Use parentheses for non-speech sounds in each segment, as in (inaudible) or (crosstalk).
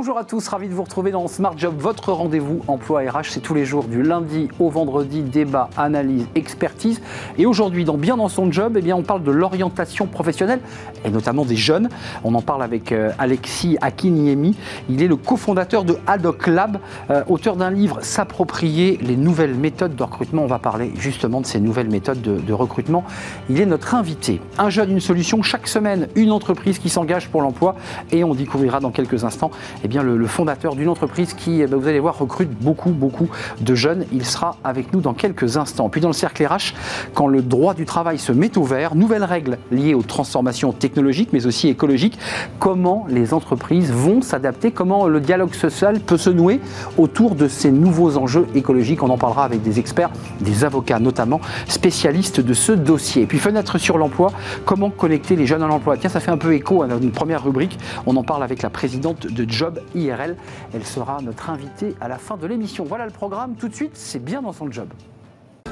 Bonjour à tous, ravi de vous retrouver dans Smart Job, votre rendez-vous emploi RH. C'est tous les jours du lundi au vendredi, débat, analyse, expertise. Et aujourd'hui, dans Bien dans son job, eh bien, on parle de l'orientation professionnelle et notamment des jeunes. On en parle avec euh, Alexis Akiniemi. Il est le cofondateur de Adoc Lab, euh, auteur d'un livre S'approprier les nouvelles méthodes de recrutement. On va parler justement de ces nouvelles méthodes de, recrutement. Il est notre invité. Un jeune, une solution. Chaque semaine, une entreprise qui s'engage pour l'emploi. Et on découvrira dans quelques instants bien, le, fondateur d'une entreprise qui, eh ben, vous allez voir, recrute beaucoup, beaucoup de jeunes. Il sera avec nous dans quelques instants. Puis dans le cercle RH, quand le droit du travail se met au vert, nouvelles règles liées aux transformations technologiques, mais aussi écologiques, comment les entreprises vont s'adapter, comment le dialogue social peut se nouer autour de ces nouveaux enjeux écologiques? On en parlera avec des experts, des avocats notamment, spécialistes de ce dossier. Puis fenêtre sur l'emploi, comment connecter les jeunes à l'emploi? Tiens, ça fait un peu écho à une première rubrique. On en parle avec la présidente de Job IRL. Elle sera notre invitée à la fin de l'émission. Voilà le programme. Tout de suite, c'est bien dans son job.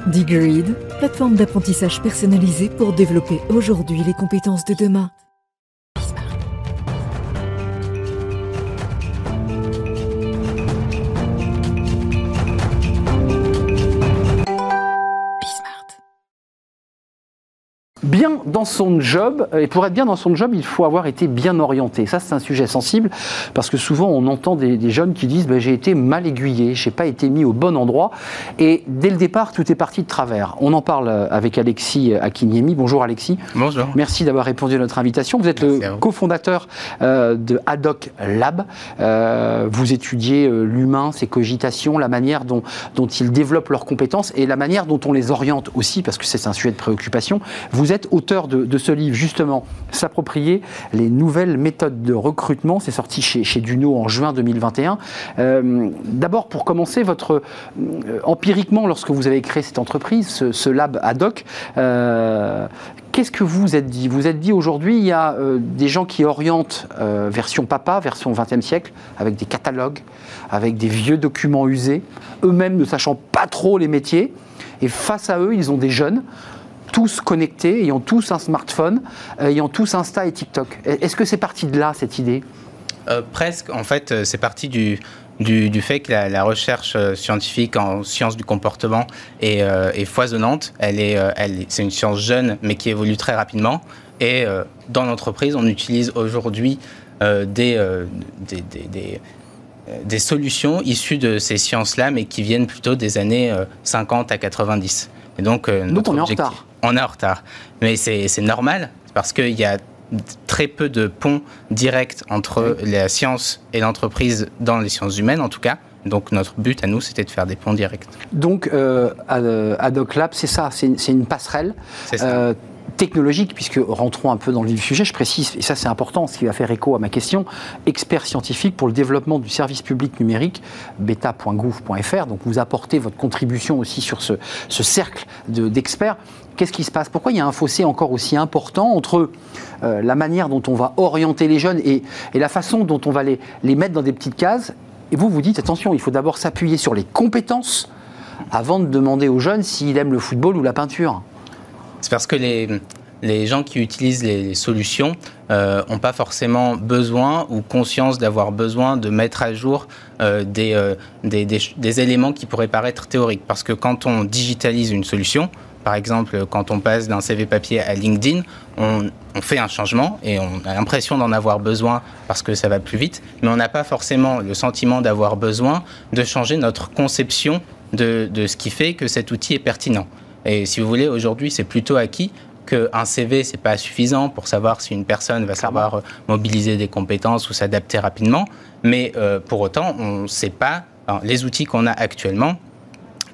Digreed, plateforme d'apprentissage personnalisée pour développer aujourd'hui les compétences de demain. Bien dans son job. Et pour être bien dans son job, il faut avoir été bien orienté. Ça, c'est un sujet sensible parce que souvent, on entend des, des jeunes qui disent ben, J'ai été mal aiguillé, j'ai pas été mis au bon endroit. Et dès le départ, tout est parti de travers. On en parle avec Alexis Akiniemi. Bonjour Alexis. Bonjour. Merci d'avoir répondu à notre invitation. Vous êtes Merci le cofondateur euh, de Adoc Lab. Euh, vous étudiez euh, l'humain, ses cogitations, la manière dont, dont ils développent leurs compétences et la manière dont on les oriente aussi, parce que c'est un sujet de préoccupation. Vous êtes auteur de, ce livre, justement, S'approprier les nouvelles méthodes de recrutement. C'est sorti chez, chez Duno en juin 2021. Euh, D'abord, pour commencer, votre euh, empiriquement, lorsque vous avez créé cette entreprise, ce, lab Adoc, euh, Qu'est-ce que vous vous êtes dit? Vous vous êtes dit aujourd'hui, il y a des gens qui orientent version papa, version 20e siècle, avec des catalogues, avec des vieux documents usés, eux-mêmes ne sachant pas trop les métiers. Et face à eux, ils ont des jeunes, tous connectés, ayant tous un smartphone, euh, ayant tous Insta et TikTok. Est-ce que c'est parti de là, cette idée? Euh, presque, en fait, euh, c'est parti du, du, du fait que la, la recherche scientifique en sciences du comportement est, euh, est foisonnante. Elle est, euh, elle, est- c'est une science jeune, mais qui évolue très rapidement. Et euh, dans l'entreprise, on utilise aujourd'hui des, des, des- solutions issues de ces sciences-là, mais qui viennent plutôt des années euh, 50 à 90. Et donc, Donc, on est en retard. On est en retard. Mais c'est normal, parce qu'il y a très peu de ponts directs entre la science et l'entreprise dans les sciences humaines, en tout cas. Donc, notre but à nous, c'était de faire des ponts directs. Donc, euh, Ad- Adoc Lab, c'est ça, c'est une, c'est une passerelle C'est ça. euh, technologique, puisque rentrons un peu dans le vif du sujet, je précise, et ça c'est important, ce qui va faire écho à ma question, expert scientifique pour le développement du service public numérique, beta.gouv.fr, donc vous apportez votre contribution aussi sur ce, ce cercle de- d'experts. Qu'est-ce qui se passe? Pourquoi il y a un fossé encore aussi important entre euh, la manière dont on va orienter les jeunes et, et la façon dont on va les, les mettre dans des petites cases? Et vous, vous dites, attention, il faut d'abord s'appuyer sur les compétences avant de demander aux jeunes s'ils aiment le football ou la peinture. Parce que les, les gens qui utilisent les solutions n'ont pas forcément besoin ou conscience d'avoir besoin de mettre à jour euh, des, euh, des, des des éléments qui pourraient paraître théoriques. Parce que quand on digitalise une solution, par exemple, quand on passe d'un CV papier à LinkedIn, on, on fait un changement et on a l'impression d'en avoir besoin parce que ça va plus vite, mais on n'a pas forcément le sentiment d'avoir besoin de changer notre conception de, de ce qui fait que cet outil est pertinent. Et si vous voulez, aujourd'hui, c'est plutôt acquis qu'un CV, c'est pas suffisant pour savoir si une personne va savoir euh, mobiliser des compétences ou s'adapter rapidement. Mais euh, pour autant, on ne sait pas les outils qu'on a actuellement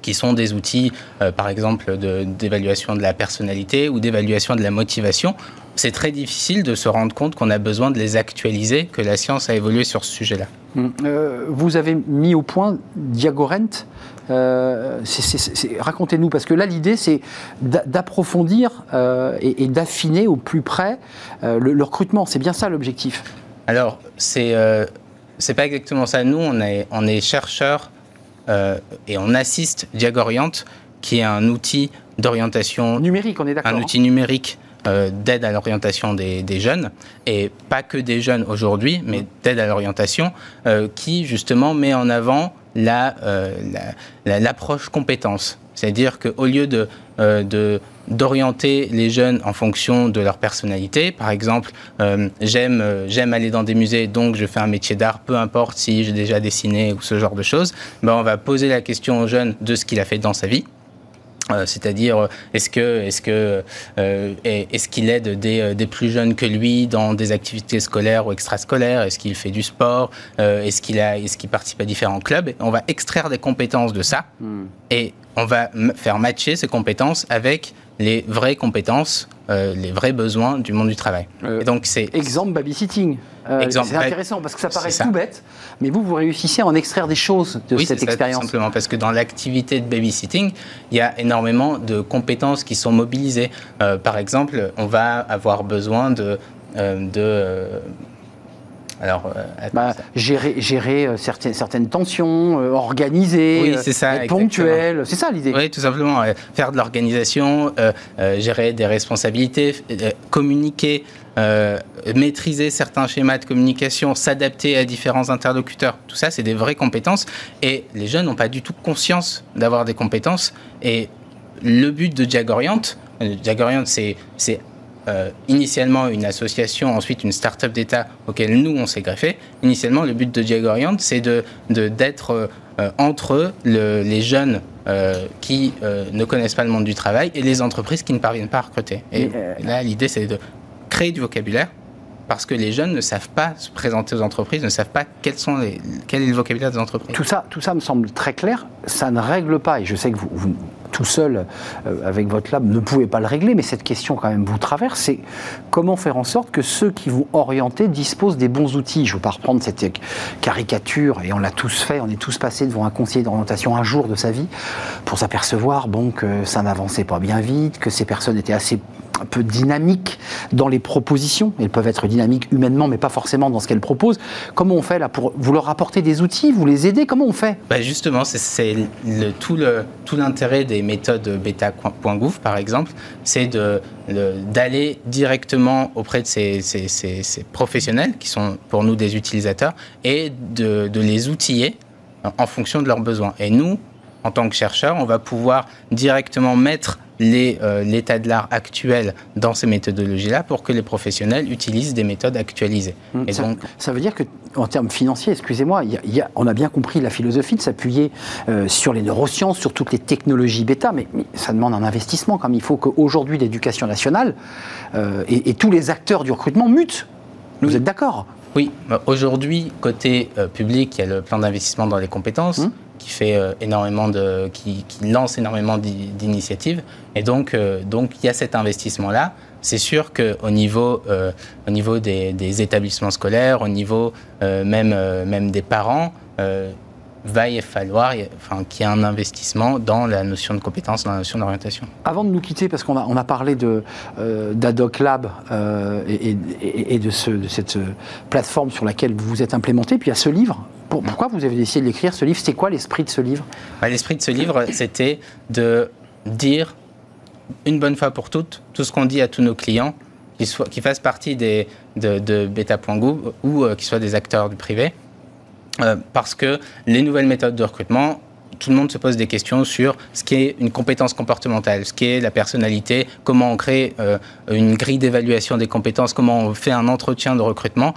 qui sont des outils, euh, par exemple, d'évaluation de, la personnalité ou d'évaluation de la motivation. C'est très difficile de se rendre compte qu'on a besoin de les actualiser, que la science a évolué sur ce sujet-là. Euh, vous avez mis au point Diagorent. Euh, Racontez-nous, parce que là, l'idée, c'est d'a- d'approfondir euh, et, et d'affiner au plus près le, le recrutement. C'est bien ça l'objectif? Alors, c'est c'est pas exactement ça. Nous, on est, on est chercheurs et on assiste Diagorient, qui est un outil d'orientation Numérique, on est d'accord. un hein outil numérique d'aide à l'orientation des, jeunes, et pas que des jeunes aujourd'hui, mais d'aide à l'orientation, qui justement met en avant l'approche la, compétence. C'est-à-dire qu'au lieu de, de d'orienter les jeunes en fonction de leur personnalité. Par exemple, euh, j'aime euh, j'aime aller dans des musées, donc je fais un métier d'art, peu importe si j'ai déjà dessiné ou ce genre de choses. Ben, on va poser la question au jeune de ce qu'il a fait dans sa vie. Euh, c'est-à-dire, est-ce que, est-ce que, est-ce qu'il aide des, des, plus jeunes que lui dans des activités scolaires ou extrascolaires? Est-ce qu'il fait du sport? Est-ce qu'il a, est-ce qu'il participe à différents clubs? On va extraire des compétences de ça hmm. et on va faire matcher ces compétences avec les vraies compétences, euh, les vrais besoins du monde du travail. Euh, et donc c'est exemple babysitting. Euh, c'est intéressant parce que ça paraît tout bête, mais vous vous réussissez à en extraire des choses de cette expérience. tout simplement parce que dans l'activité de babysitting, il y a énormément de compétences qui sont mobilisées. par exemple, on va avoir besoin de, de alors, euh, bah, gérer, gérer euh, certaines, certaines tensions, euh, organiser, c'est ça, être ponctuel, c'est ça l'idée. Oui, tout simplement. faire de l'organisation, gérer des responsabilités, communiquer, maîtriser certains schémas de communication, s'adapter à différents interlocuteurs. Tout ça, c'est des vraies compétences. Et les jeunes n'ont pas du tout conscience d'avoir des compétences. Et le but de Diagorient, Diagorient, c'est euh, initialement une association, ensuite une start-up d'État auquel nous on s'est greffé. Initialement, le but de Diagorient, c'est de, d'être euh, entre les jeunes euh, qui ne connaissent pas le monde du travail et les entreprises qui ne parviennent pas à recruter. Et, là, l'idée, c'est de créer du vocabulaire parce que les jeunes ne savent pas se présenter aux entreprises, ne savent pas quels sont les, quel est le vocabulaire des entreprises. Tout ça, tout ça me semble très clair. Ça ne règle pas, et je sais que vous tout seul euh, avec votre lab ne pouvez pas le régler, mais cette question quand même vous traverse, c'est comment faire en sorte que ceux qui vous orienter disposent des bons outils. Je ne veux pas reprendre cette caricature, et on l'a tous fait, on est tous passés devant un conseiller d'orientation un jour de sa vie pour s'apercevoir bon, que ça n'avançait pas bien vite, que ces personnes étaient assez un peu dynamiques dans les propositions. Elles peuvent être dynamiques humainement, mais pas forcément dans ce qu'elles proposent. Comment on fait là pour vous leur apporter des outils, vous les aider Comment on fait? Bah, Justement, c'est tout l'intérêt des méthodes bêta.gouv, par exemple, c'est d'aller directement auprès de ces, professionnels qui sont pour nous des utilisateurs et de les outiller en fonction de leurs besoins. Et nous, en tant que chercheurs, on va pouvoir directement mettre euh, l'état de l'art actuel dans ces méthodologies-là pour que les professionnels utilisent des méthodes actualisées. Hum, ça, donc, ça, veut dire qu'en termes financiers, excusez-moi, on a bien compris la philosophie de s'appuyer euh, sur les neurosciences, sur toutes les technologies bêta, mais, ça demande un investissement. Comme il faut qu'aujourd'hui l'éducation nationale euh, et, tous les acteurs du recrutement mutent. Vous êtes d'accord? Oui, aujourd'hui, côté public, il y a le plan d'investissement dans les compétences. Hum qui fait euh, énormément de, qui, lance énormément d'initiatives. Et donc, euh, donc, il y a cet investissement-là. C'est sûr qu'au niveau, euh, au niveau des, établissements scolaires, au niveau même, même des parents, va y falloir enfin, qu'il y ait un investissement dans la notion de compétence, dans la notion d'orientation. Avant de nous quitter, parce qu'on a, on a parlé d'Adoc Lab et, et, de, ce, de, cette plateforme sur laquelle vous vous êtes implémenté, puis il y a ce livre pourquoi vous avez décidé de l'écrire, ce livre? C'est quoi l'esprit de ce livre? Bah, L'esprit de ce livre, c'était de dire une bonne fois pour toutes tout ce qu'on dit à tous nos clients, qu'ils, soient, fassent partie des, de, de beta.gouv ou euh, qu'ils soient des acteurs du privé. Euh, parce que les nouvelles méthodes de recrutement, tout le monde se pose des questions sur ce qu'est une compétence comportementale, ce qu'est la personnalité, comment on crée euh, une grille d'évaluation des compétences, comment on fait un entretien de recrutement.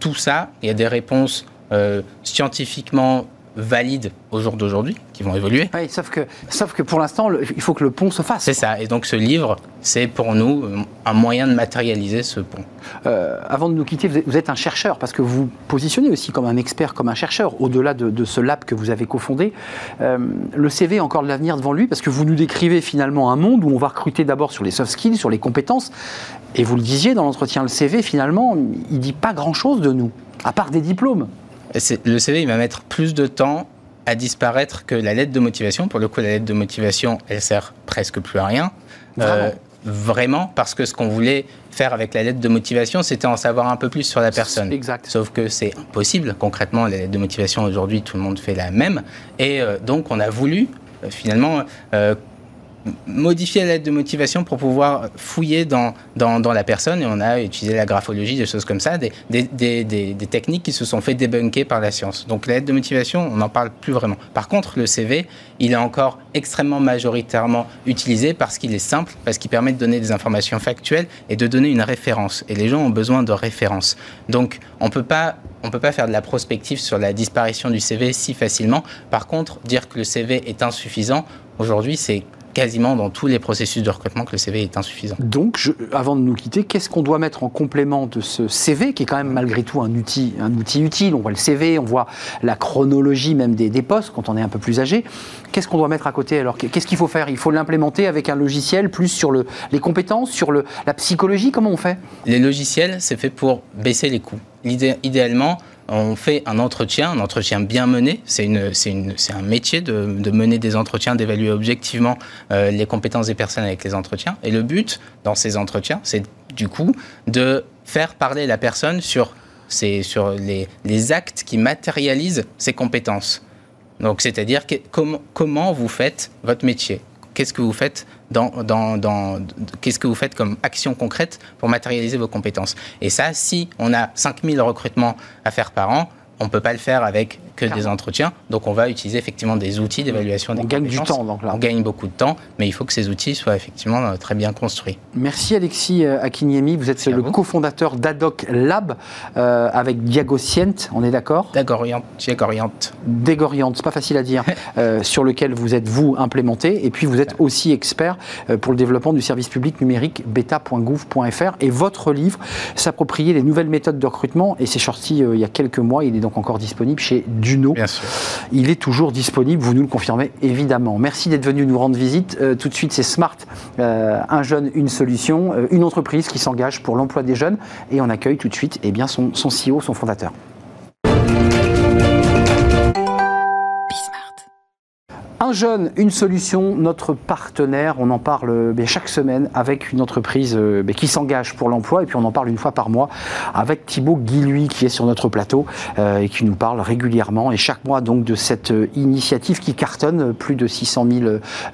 tout ça, il y a des réponses euh, scientifiquement valides au jour d'aujourd'hui, qui vont évoluer. Oui, sauf que, sauf que pour l'instant, il faut que le pont se fasse. C'est ça. Et donc ce livre, c'est pour nous un moyen de matérialiser ce pont. Euh, avant de nous quitter, vous êtes un chercheur, parce que vous positionnez aussi comme un expert, comme un chercheur, au-delà de, ce lab que vous avez cofondé. Euh, le CV a encore de l'avenir devant lui, parce que vous nous décrivez finalement un monde où on va recruter d'abord sur les soft skills, sur les compétences. Et vous le disiez dans l'entretien, le CV, finalement, il dit pas grand-chose de nous, à part des diplômes le CV, il va mettre plus de temps à disparaître que la lettre de motivation. Pour le coup, la lettre de motivation, elle sert presque plus à rien. Vraiment, euh, vraiment parce que ce qu'on voulait faire avec la lettre de motivation, c'était en savoir un peu plus sur la personne. Exact. Sauf que c'est impossible. Concrètement, la lettre de motivation, aujourd'hui, tout le monde fait la même. Et euh, donc, on a voulu, euh, finalement, modifier la lettre de motivation pour pouvoir fouiller dans, dans, dans, la personne. Et on a utilisé la graphologie, des choses comme ça, des, des, des, techniques qui se sont fait débunker par la science. Donc la lettre de motivation, on n'en parle plus vraiment. Par contre, le CV, il est encore extrêmement majoritairement utilisé parce qu'il est simple, parce qu'il permet de donner des informations factuelles et de donner une référence. Et les gens ont besoin de références. Donc on ne peut pas faire de la prospective sur la disparition du CV si facilement. Par contre, dire que le CV est insuffisant, aujourd'hui, c'est quasiment dans tous les processus de recrutement que le CV est insuffisant. Donc, avant de nous quitter, qu'est-ce qu'on doit mettre en complément de ce CV, qui est quand même malgré tout un outil, un outil utile? On voit le CV, on voit la chronologie même des, des postes quand on est un peu plus âgé. Qu'est-ce qu'on doit mettre à côté alors? Qu'est-ce qu'il faut faire? Il faut l'implémenter avec un logiciel, plus sur le, les compétences, sur le, la psychologie? Comment on fait? Les logiciels, c'est fait pour baisser les coûts. Idéalement, on fait un entretien, un entretien bien mené. C'est un métier de, mener des entretiens, d'évaluer objectivement euh, les compétences des personnes avec les entretiens. Et le but dans ces entretiens, c'est du coup de faire parler la personne sur, sur les, actes qui matérialisent ses compétences. Donc, c'est-à-dire comment vous faites votre métier Qu'est-ce que vous faites dans, qu'est-ce que vous faites comme action concrète pour matérialiser vos compétences? Et ça, si on a 5000 recrutements à faire par an, on ne peut pas le faire avec que des entretiens. Donc on va utiliser effectivement des outils d'évaluation des On gagne du temps donc là. On gagne beaucoup de temps, mais il faut que ces outils soient effectivement euh, très bien construits. Merci Alexis euh, Akiniemi, vous êtes le cofondateur d'Adoc Lab euh, avec Diagocient, on est d'accord? Dégoriante. Dégoriante, c'est pas facile à dire, (laughs) sur lequel vous êtes vous implémenté, et puis vous êtes aussi expert pour le développement du service public numérique beta.gouv.fr et votre livre s'approprier les nouvelles méthodes de recrutement. Et c'est sorti il y a quelques mois, il est donc encore disponible chez Duno. Bien sûr. Il est toujours disponible, vous nous le confirmez évidemment. Merci d'être venu nous rendre visite. Euh, tout de suite, c'est Smart, euh, un jeune, une solution, euh, une entreprise qui s'engage pour l'emploi des jeunes et on accueille tout de suite eh bien, son, son CEO, son fondateur. Un jeune, une solution, notre partenaire, on en parle ben, chaque semaine avec une entreprise euh, qui s'engage pour l'emploi et puis on en parle une fois par mois avec Thibaut Guilhuy qui est sur notre plateau euh, et qui nous parle régulièrement et chaque mois donc de cette euh, initiative qui cartonne plus de 600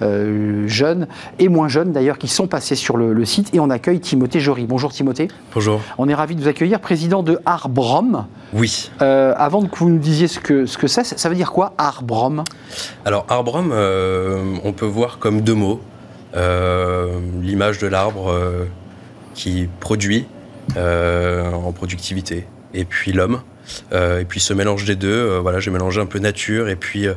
000 jeunes et moins jeunes d'ailleurs qui sont passés sur le, site et on accueille Timothée Jory. Bonjour Timothée. Bonjour. On est ravi de vous accueillir, président de Arbrom. Oui. avant que vous nous disiez ce que ce que c'est, ça veut dire quoi Arbrom? Alors Arbrom euh, on peut voir comme deux mots. Euh, l'image de l'arbre euh, qui produit en productivité, et puis l'homme. et puis ce mélange des deux, voilà, j'ai mélangé un peu nature et puis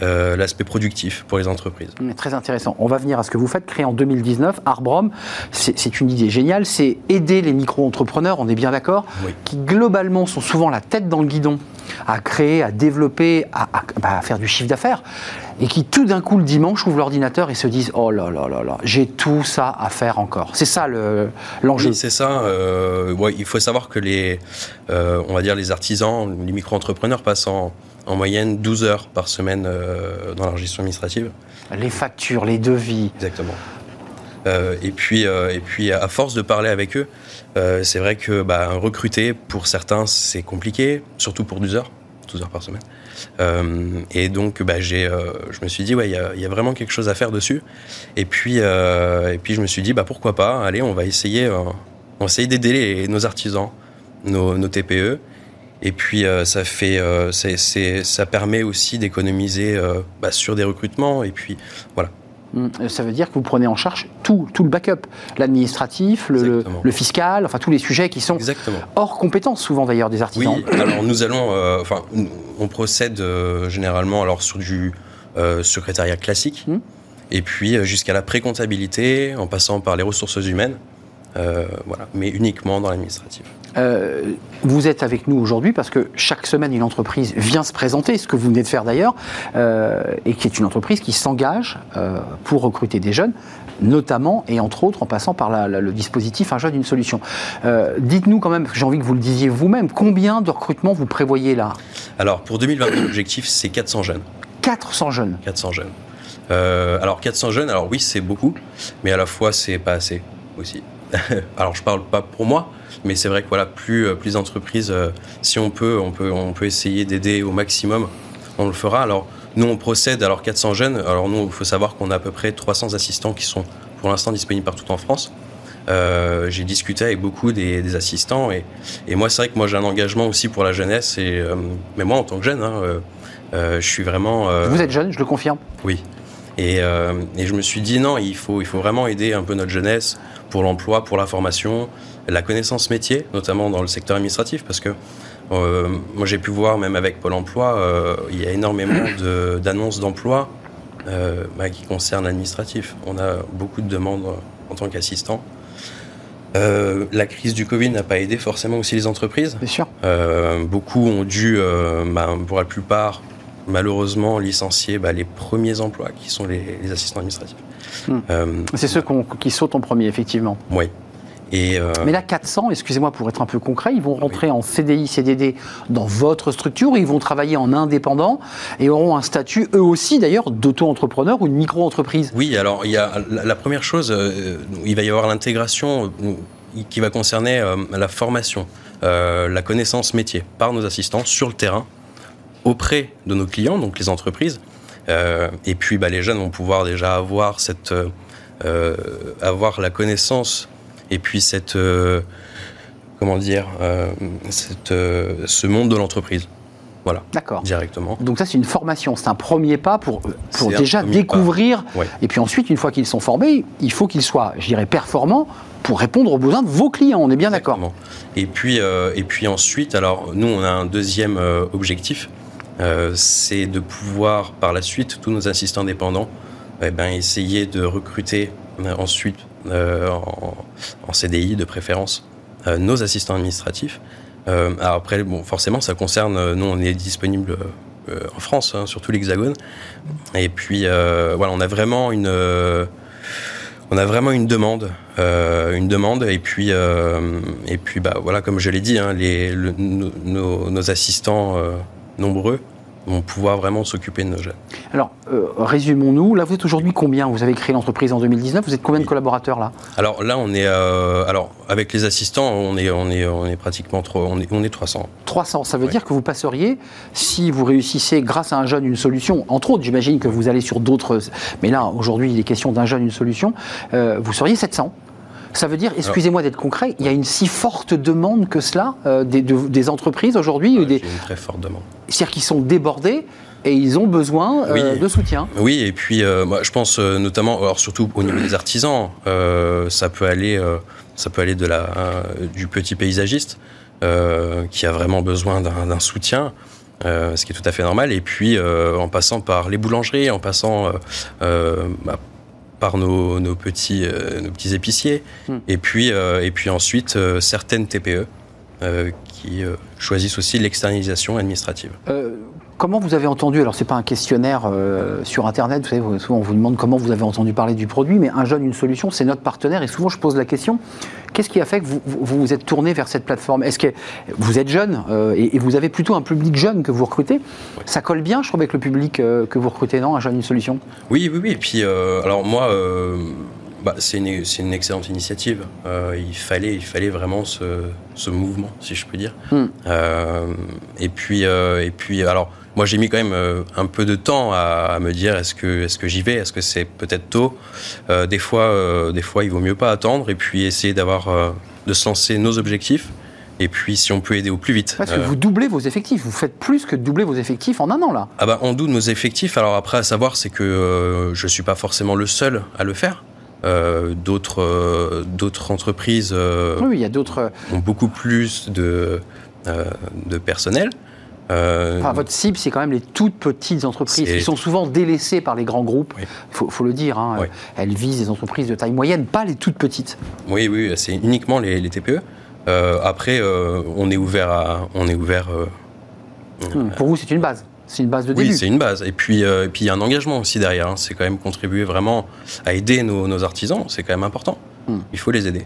l'aspect productif pour les entreprises. Très intéressant. On va venir à ce que vous faites, créé en 2019. Arbrom, c'est une idée géniale, c'est aider les micro-entrepreneurs, on est bien d'accord, qui globalement sont souvent la tête dans le guidon à créer, à développer, à, bah, faire du chiffre d'affaires, et qui tout d'un coup le dimanche ouvrent l'ordinateur et se disent oh là là là là, j'ai tout ça à faire encore. C'est ça l'enjeu. oui, c'est ça. Euh, il faut savoir que les, euh, on va dire les artisans, les micro-entrepreneurs passent en, moyenne 12 heures par semaine euh, dans la gestion administrative. Les factures, les devis. Exactement. et puis, et puis à force de parler avec eux, euh, c'est vrai que bah, recruter, pour certains, c'est compliqué, surtout pour 12 heures, 12 heures par semaine. Euh, et donc, bah, j'ai, euh, je me suis dit, ouais, il y, a vraiment quelque chose à faire dessus. Et puis, et puis je me suis dit, bah, pourquoi pas, allez, on va essayer, on va essayer d'aider nos artisans, nos, TPE. Et puis, ça, fait, ça permet aussi d'économiser bah, sur des recrutements. Et puis, voilà. Hum, ça veut dire que vous prenez en charge tout, tout le backup, l'administratif, le, fiscal, enfin tous les sujets qui sont hors compétence souvent d'ailleurs des artisans. Oui, alors nous allons, euh, enfin, on procède euh, généralement alors sur du euh, secrétariat classique, hum. et puis jusqu'à la pré-comptabilité, en passant par les ressources humaines, voilà, mais uniquement dans l'administratif. Euh, vous êtes avec nous aujourd'hui parce que chaque semaine, une entreprise vient se présenter, ce que vous venez de faire d'ailleurs, euh, et qui est une entreprise qui s'engage euh, pour recruter des jeunes, notamment et entre autres en passant par le dispositif Un jeune, une solution. Dites-nous quand même, j'ai envie que vous le disiez vous-même, combien de recrutements vous prévoyez là? Alors pour 2022, l'objectif c'est 400 jeunes. 400 jeunes 400 jeunes. alors 400 jeunes, alors oui c'est beaucoup, mais à la fois c'est pas assez aussi. (laughs) alors je parle pas pour moi, mais c'est vrai que voilà, plus, euh, plus d'entreprises, euh, si on peut, on peut, on peut essayer d'aider au maximum, on le fera. Alors nous, on procède, alors 400 jeunes, alors nous, il faut savoir qu'on a à peu près 300 assistants qui sont pour l'instant disponibles partout en France. Euh, j'ai discuté avec beaucoup des, assistants et, et moi c'est vrai que moi j'ai un engagement aussi pour la jeunesse et euh, mais moi en tant que jeune hein, euh, je suis vraiment vous êtes jeune je le confirme oui et, et, je me suis dit non il faut il faut vraiment aider un peu notre jeunesse pour l'emploi pour la formation la connaissance métier notamment dans le secteur administratif parce que moi j'ai pu voir même avec Pôle Emploi il y a énormément (coughs) d'annonces d'emploi bah, qui concernent l'administratif on a beaucoup de demandes en tant qu'assistant euh, la crise du Covid n'a pas aidé forcément aussi les entreprises. Bien sûr. Euh, beaucoup ont dû, euh, bah, pour la plupart, malheureusement, licencier bah, les premiers emplois qui sont les, assistants administratifs. Hmm. C'est ceux qui sautent en premier, effectivement. Oui. Euh, Mais là, 400, excusez-moi pour être un peu concret, ils vont rentrer en CDI, CDD dans votre structure, ils vont travailler en indépendant et auront un statut, eux aussi d'ailleurs, d'auto-entrepreneur ou de micro-entreprise. Oui, alors il y a la, première chose, euh, il va y avoir l'intégration euh, qui va concerner la formation, la connaissance métier par nos assistants sur le terrain auprès de nos clients, donc les entreprises. Et puis bah, les jeunes vont pouvoir déjà avoir, cette, avoir la connaissance et puis cette euh, comment dire euh, cette, euh, ce monde de l'entreprise. Voilà. D'accord. Directement. Donc ça, c'est une formation, c'est un premier pas pour, pour déjà découvrir. Et puis ensuite, une fois qu'ils sont formés, il faut qu'ils soient, je dirais, performants pour répondre aux besoins de vos clients. On est bien d'accord. Et puis, et puis ensuite, alors nous, on a un deuxième objectif, c'est de pouvoir par la suite, tous nos assistants dépendants, eh ben, essayer de recruter ensuite euh, en, CDI de préférence, euh, nos assistants administratifs. Euh, après, bon, forcément, ça concerne, nous, on est disponible en France, hein, sur tout l'Hexagone. Et puis, voilà, on a vraiment une on a vraiment une demande, une demande, et puis, et puis, bah voilà, comme je l'ai dit, hein, les, nos, nos, assistants nombreux vont pouvoir vraiment s'occuper de nos jeunes. Alors, euh, résumons-nous. Là, vous êtes aujourd'hui combien? Vous avez créé l'entreprise en 2019. Vous êtes combien de collaborateurs là? Alors là, on est, euh, alors avec les assistants, on est, on est, on est pratiquement trop, on est, on est 300. 300. Ça veut dire que vous passeriez, si vous réussissez grâce à un jeune une solution, entre autres, j'imagine que vous allez sur d'autres, mais là aujourd'hui, il est question d'un jeune une solution, euh, vous seriez 700. Ça veut dire, excusez-moi d'être concret, il y a une si forte demande que cela euh, des, entreprises aujourd'hui une très forte demande. C'est-à-dire qu'ils sont débordés et ils ont besoin euh, de soutien. Oui, et puis euh, moi, je pense notamment, alors surtout au niveau des artisans, ça peut aller, ça peut aller de la, du petit paysagiste qui a vraiment besoin d'un soutien. ce qui est tout à fait normal, et puis en passant par les boulangeries, en passant bah, par nos, petits, euh, nos petits épiciers, hmm. et, puis, euh, et puis ensuite euh, certaines TPE qui choisissent aussi l'externalisation administrative. Comment vous avez entendu, alors c'est pas un questionnaire sur Internet, vous savez, souvent on vous demande comment vous avez entendu parler du produit, mais un jeune, une solution, c'est notre partenaire, et souvent je pose la question, qu'est-ce qui a fait que vous vous, êtes tourné vers cette plateforme? Est-ce que vous êtes jeune, et, vous avez plutôt un public jeune que vous recrutez? Ça colle bien, je trouve, avec le public que vous recrutez, non Un jeune, une solution? Oui, oui, oui, et puis, alors moi... Bah, c'est une, une, excellente initiative. il, fallait, il fallait vraiment ce, ce mouvement, si je puis dire. Hmm. et, puis, et puis, alors, moi, j'ai mis quand même euh, un peu de temps à, me dire est-ce que, est-ce que j'y vais? Est-ce que c'est peut-être tôt? Euh, des, fois, euh, des fois, il vaut mieux pas attendre et puis essayer d'avoir, de se lancer nos objectifs. Et puis, si on peut aider au plus vite. Parce que vous doublez vos effectifs. Vous faites plus que doubler vos effectifs en un an, là. Ah bah, on double nos effectifs. Alors après, à savoir, c'est que je ne suis pas forcément le seul à le faire. d'autres, d'autres entreprises oui, il y a d'autres... ont beaucoup plus de, de personnel. Euh, votre cible, c'est quand même les toutes petites entreprises qui sont souvent délaissées par les grands groupes. Il faut, le dire. Hein. Elles visent des entreprises de taille moyenne, pas les toutes petites. Oui, oui, c'est uniquement les, TPE. Euh, après, euh, on est ouvert à, on est ouvert. Hmm, pour vous, c'est une base. C'est une base de début. Oui, c'est une base. Et puis, puis il y a un engagement aussi derrière. Hein. C'est quand même contribuer vraiment à aider nos, artisans. C'est quand même important. Hmm. Il faut les aider.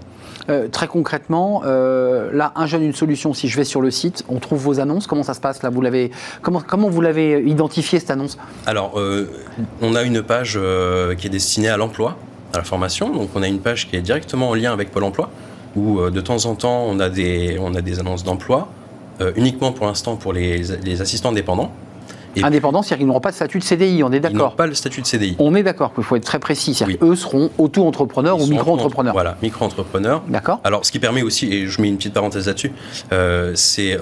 Euh, très concrètement, euh, là, un jeune, une solution, si je vais sur le site, on trouve vos annonces. Comment ça se passe là? Vous l'avez, comment, comment vous l'avez identifié cette annonce? Alors, euh, on a une page qui est destinée à l'emploi, à la formation. Donc, on a une page qui est directement en lien avec Pôle emploi, où de temps en temps, on a des, on a des annonces d'emploi, uniquement pour l'instant pour les, les, assistants dépendants. Indépendants, c'est-à-dire qu'ils n'auront pas de statut de CDI, on est d'accord Ils n'ont pas le statut de CDI. On est d'accord, il faut être très précis. C'est-à-dire qu'eux seront auto-entrepreneurs ou micro-entrepreneurs. Voilà, micro-entrepreneurs. D'accord. Alors, ce qui permet aussi, et je mets une petite parenthèse là-dessus, euh, c'est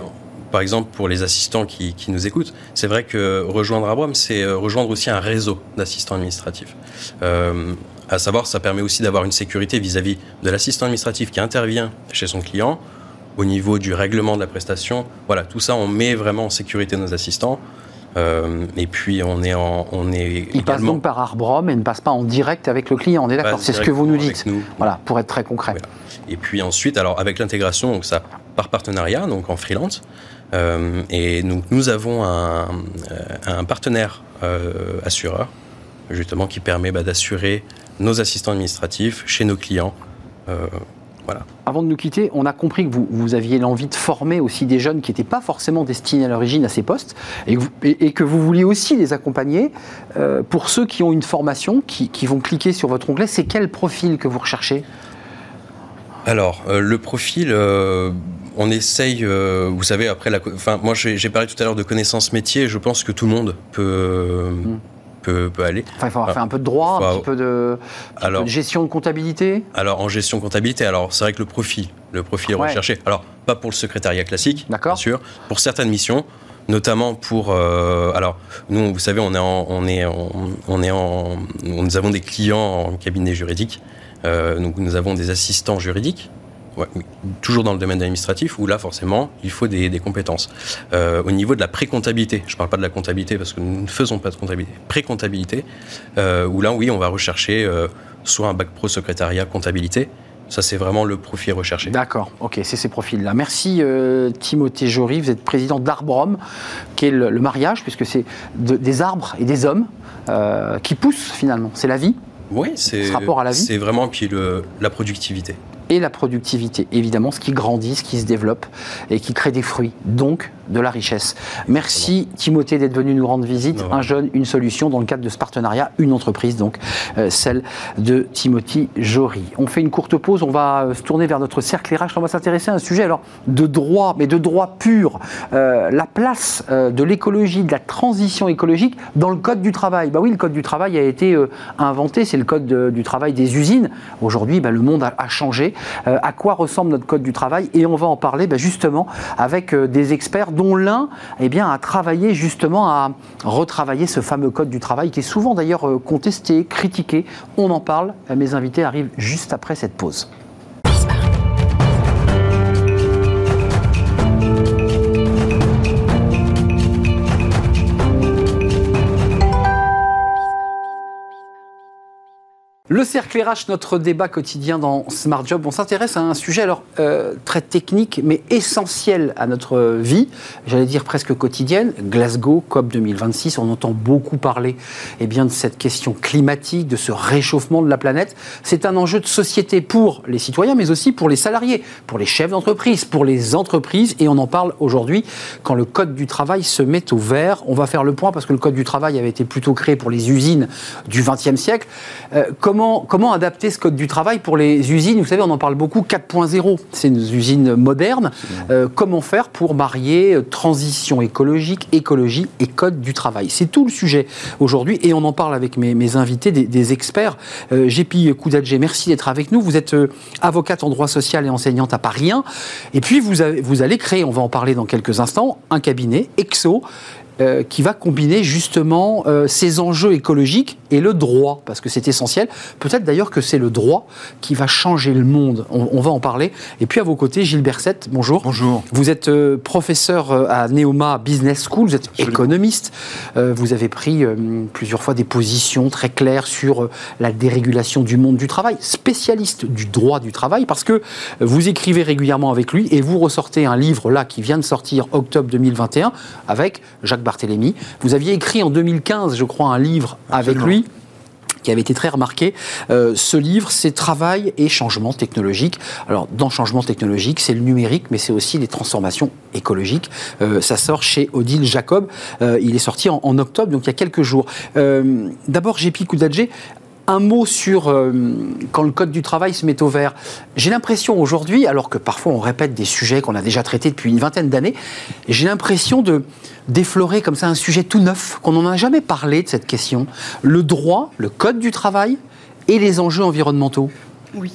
par exemple, pour les assistants qui, nous écoutent, c'est vrai que rejoindre Abram, c'est euh, rejoindre aussi un réseau d'assistants administratifs. Euh, à savoir, ça permet aussi d'avoir une sécurité vis-à-vis de l'assistant administratif qui intervient chez son client, au niveau du règlement de la prestation. Voilà, tout ça, on met vraiment en sécurité nos assistants. Euh, et puis on est en, on est. Il passe donc par Arbrom et ne passe pas en direct avec le client. On est d'accord. C'est ce que vous nous dites. Voilà, pour être très concret. Et puis ensuite, alors avec l'intégration, donc ça par partenariat, donc en freelance. Euh, et donc nous avons un, un partenaire euh, assureur justement qui permet bah, d'assurer nos assistants administratifs chez nos clients. Avant de nous quitter, on a compris que vous, vous aviez l'envie de former aussi des jeunes qui n'étaient pas forcément destinés à l'origine à ces postes et que vous, et, que vous vouliez aussi les accompagner. Euh, pour ceux qui ont une formation, qui, vont cliquer sur votre onglet, c'est quel profil que vous recherchez? Alors, euh, le profil, euh, on essaye, vous savez, après la. Enfin, moi j'ai parlé tout à l'heure de connaissances métiers, je pense que tout le monde peut. Hmm peut, aller. Enfin, il faut avoir fait un peu de droit, un petit peu de, gestion de comptabilité Alors, en gestion de comptabilité, alors c'est vrai que le profil, le profil est recherché. Alors, pas pour le secrétariat classique, bien sûr. Pour certaines missions, notamment pour euh, alors nous vous savez on est on est on est en nous avons des clients en cabinet juridique euh, donc nous avons des assistants juridiques toujours dans le domaine administratif, où là, forcément, il faut des, compétences. Euh, au niveau de la pré-comptabilité, je ne parle pas de la comptabilité parce que nous ne faisons pas de comptabilité, pré-comptabilité, euh, où là, oui, on va rechercher euh, soit un bac pro secrétariat comptabilité, ça, c'est vraiment le profil recherché. D'accord, ok, c'est ces profils-là. Merci Timothée Jory, vous êtes président d'Arbrom, qui est le, mariage, puisque c'est des arbres et des hommes qui poussent finalement. C'est la vie Oui, c'est rapport à la vie. C'est vraiment puis le, la productivité et la productivité, évidemment, ce qui grandit, ce qui se développe et qui crée des fruits, donc de la richesse. Merci Timothée d'être venu nous rendre visite. Un jeune, une solution dans le cadre de ce partenariat, une entreprise, donc euh, celle de Timothy Jory. On fait une courte pause, on va euh, se tourner vers notre cercle RH, on va s'intéresser à un sujet alors de droit, mais de droit pur, euh, la place de l'écologie, de la transition écologique dans le code du travail. Bah oui, le code du travail a été inventé, c'est le code du travail des usines. Aujourd'hui, bah, le monde a changé. À quoi ressemble notre code du travail? Et on va en parler ben, justement avec des experts dont l'un eh a travaillé justement à retravailler ce fameux code du travail qui est souvent d'ailleurs euh, contesté, critiqué. On en parle. Mes invités arrivent juste après cette pause. Le cercle RH, notre débat quotidien dans Smart Job, on s'intéresse à un sujet alors euh, très technique mais essentiel à notre vie, j'allais dire presque quotidienne. Glasgow, COP 2026, on entend beaucoup parler eh bien, de cette question climatique, de ce réchauffement de la planète. C'est un enjeu de société pour les citoyens mais aussi pour les salariés, pour les chefs d'entreprise, pour les entreprises et on en parle aujourd'hui quand le Code du travail se met au vert. On va faire le point parce que le Code du travail avait été plutôt créé pour les usines du XXe siècle. Euh, adapter ce code du travail pour les usines? Vous savez, on en parle beaucoup, 4.0, c'est une usine moderne. Euh, comment faire pour marier euh, transition écologique, écologie et code du travail? C'est tout le sujet aujourd'hui et on en parle avec mes, invités, des, experts. Euh, Gépi Koudadjé, merci d'être avec nous. Vous êtes euh, avocate en droit social et enseignante à Paris 1. Et puis vous, vous allez créer, on va en parler dans quelques instants, un cabinet, EXO, euh, qui va combiner justement euh, ces enjeux écologiques et le droit, parce que c'est essentiel. Peut-être d'ailleurs que c'est le droit qui va changer le monde. On, va en parler. Et puis à vos côtés, Gilles Berset, bonjour. Bonjour. Vous êtes euh, professeur à Neoma Business School, vous êtes économiste. vous avez pris plusieurs fois des positions très claires sur la dérégulation du monde du travail, spécialiste du droit du travail, parce que vous écrivez régulièrement avec lui et vous ressortez un livre là qui vient de sortir octobre 2021 avec Jacques Barthélémy. Vous aviez écrit en 2015, je crois, un livre avec lui qui avait été très remarqué. Euh, ce livre, c'est Travail et changement technologique. Alors, dans changement technologique, c'est le numérique, mais c'est aussi les transformations écologiques. Euh, ça sort chez Odile Jacob. Euh, il est sorti en, octobre, donc il y a quelques jours. D'abord, Gépi Koudadjé, Un mot sur euh, quand le Code du travail se met au vert. J'ai l'impression aujourd'hui, alors que parfois on répète des sujets qu'on a déjà traités depuis une vingtaine d'années, j'ai l'impression de d'effleurer comme ça un sujet tout neuf, qu'on n'en a jamais parlé de cette question. Le droit, le Code du travail et les enjeux environnementaux. Oui.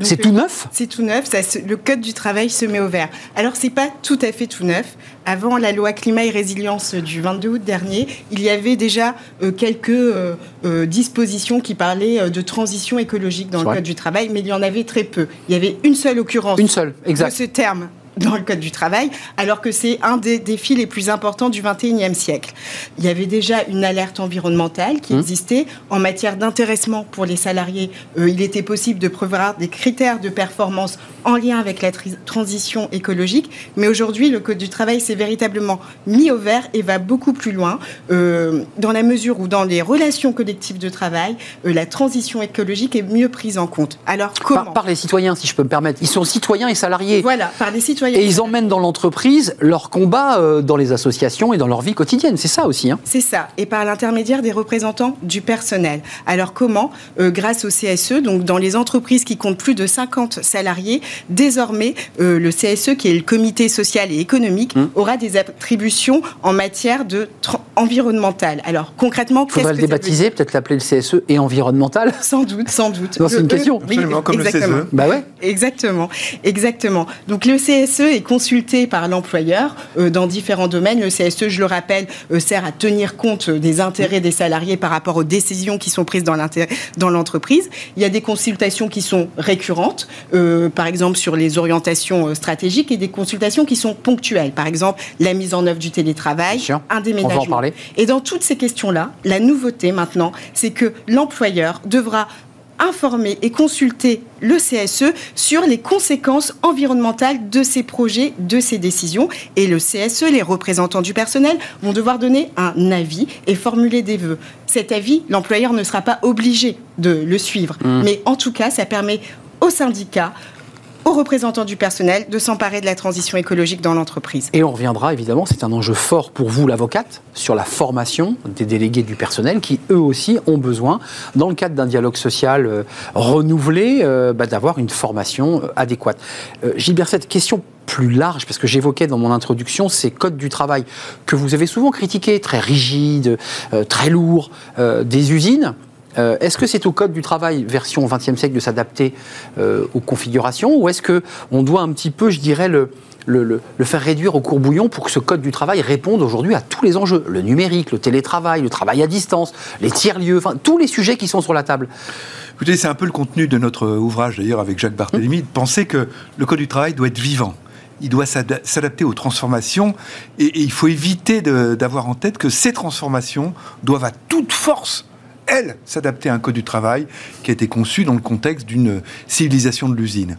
C'est tout neuf? C'est tout neuf. Ça, le code du travail se met au vert. Alors, c'est pas tout à fait tout neuf. Avant la loi climat et résilience du 22 août dernier, il y avait déjà euh, quelques euh, euh, dispositions qui parlaient de transition écologique dans le code du travail, mais il y en avait très peu. Il y avait une seule occurrence une seule, exact. de ce terme dans le Code du travail, alors que c'est un des défis les plus importants du XXIe siècle. Il y avait déjà une alerte environnementale qui mmh. existait. En matière d'intéressement pour les salariés, euh, il était possible de prévoir des critères de performance en lien avec la transition écologique. Mais aujourd'hui, le Code du travail s'est véritablement mis au vert et va beaucoup plus loin, euh, dans la mesure où dans les relations collectives de travail, euh, la transition écologique est mieux prise en compte. Alors comment par les citoyens, si je peux me permettre. Ils sont citoyens et salariés. Voilà, par les citoyens et ils emmènent dans l'entreprise leur combat euh, dans les associations et dans leur vie quotidienne. C'est ça aussi. Hein. C'est ça. Et par l'intermédiaire des représentants du personnel. Alors comment euh, Grâce au CSE, donc dans les entreprises qui comptent plus de 50 salariés, désormais euh, le CSE, qui est le comité social et économique, hum. aura des attributions en matière de environnementale? Alors concrètement, qu'est-ce que le débaptiser, peut-être l'appeler le CSE et environnemental Sans doute, sans doute. c'est une question. Absolument, comme le CSE. Bah ouais. Exactement, exactement. Donc le CSE CSE est consulté par l'employeur euh, dans différents domaines. Le CSE, je le rappelle, euh, sert à tenir compte des intérêts des salariés par rapport aux décisions qui sont prises dans l'entreprise. Il y a des consultations qui sont récurrentes, euh, par exemple sur les orientations stratégiques, et des consultations qui sont ponctuelles, par exemple la mise en œuvre du télétravail, un déménagement. Et dans toutes ces questions-là, la nouveauté maintenant, c'est que l'employeur devra informer et consulter le CSE sur les conséquences environnementales de ces projets, de ces décisions. Et le CSE, les représentants du personnel, vont devoir donner un avis et formuler des vœux. Cet avis, l'employeur ne sera pas obligé de le suivre. Mmh. Mais en tout cas, ça permet aux syndicats aux représentants du personnel de s'emparer de la transition écologique dans l'entreprise. Et on reviendra évidemment, c'est un enjeu fort pour vous, l'avocate, sur la formation des délégués du personnel qui, eux aussi, ont besoin, dans le cadre d'un dialogue social euh, renouvelé, euh, bah, d'avoir une formation euh, adéquate. Gilbert, cette question plus large, parce que j'évoquais dans mon introduction ces codes du travail que vous avez souvent critiqués, très rigides, très lourds, des usines euh, est-ce que c'est au Code du travail, version 20e siècle, de s'adapter euh, aux configurations Ou est-ce qu'on doit un petit peu, je dirais, le, le, faire réduire au courbouillon pour que ce Code du travail réponde aujourd'hui à tous les enjeux? Le numérique, le télétravail, le travail à distance, les tiers-lieux, enfin, tous les sujets qui sont sur la table. Écoutez, c'est un peu le contenu de notre ouvrage, d'ailleurs, avec Jacques Barthélemy, de penser que le Code du travail doit être vivant. Il doit s'adapter aux transformations et il faut éviter d'avoir en tête que ces transformations doivent à toute force elle, s'adapter à un code du travail qui a été conçu dans le contexte d'une civilisation de l'usine.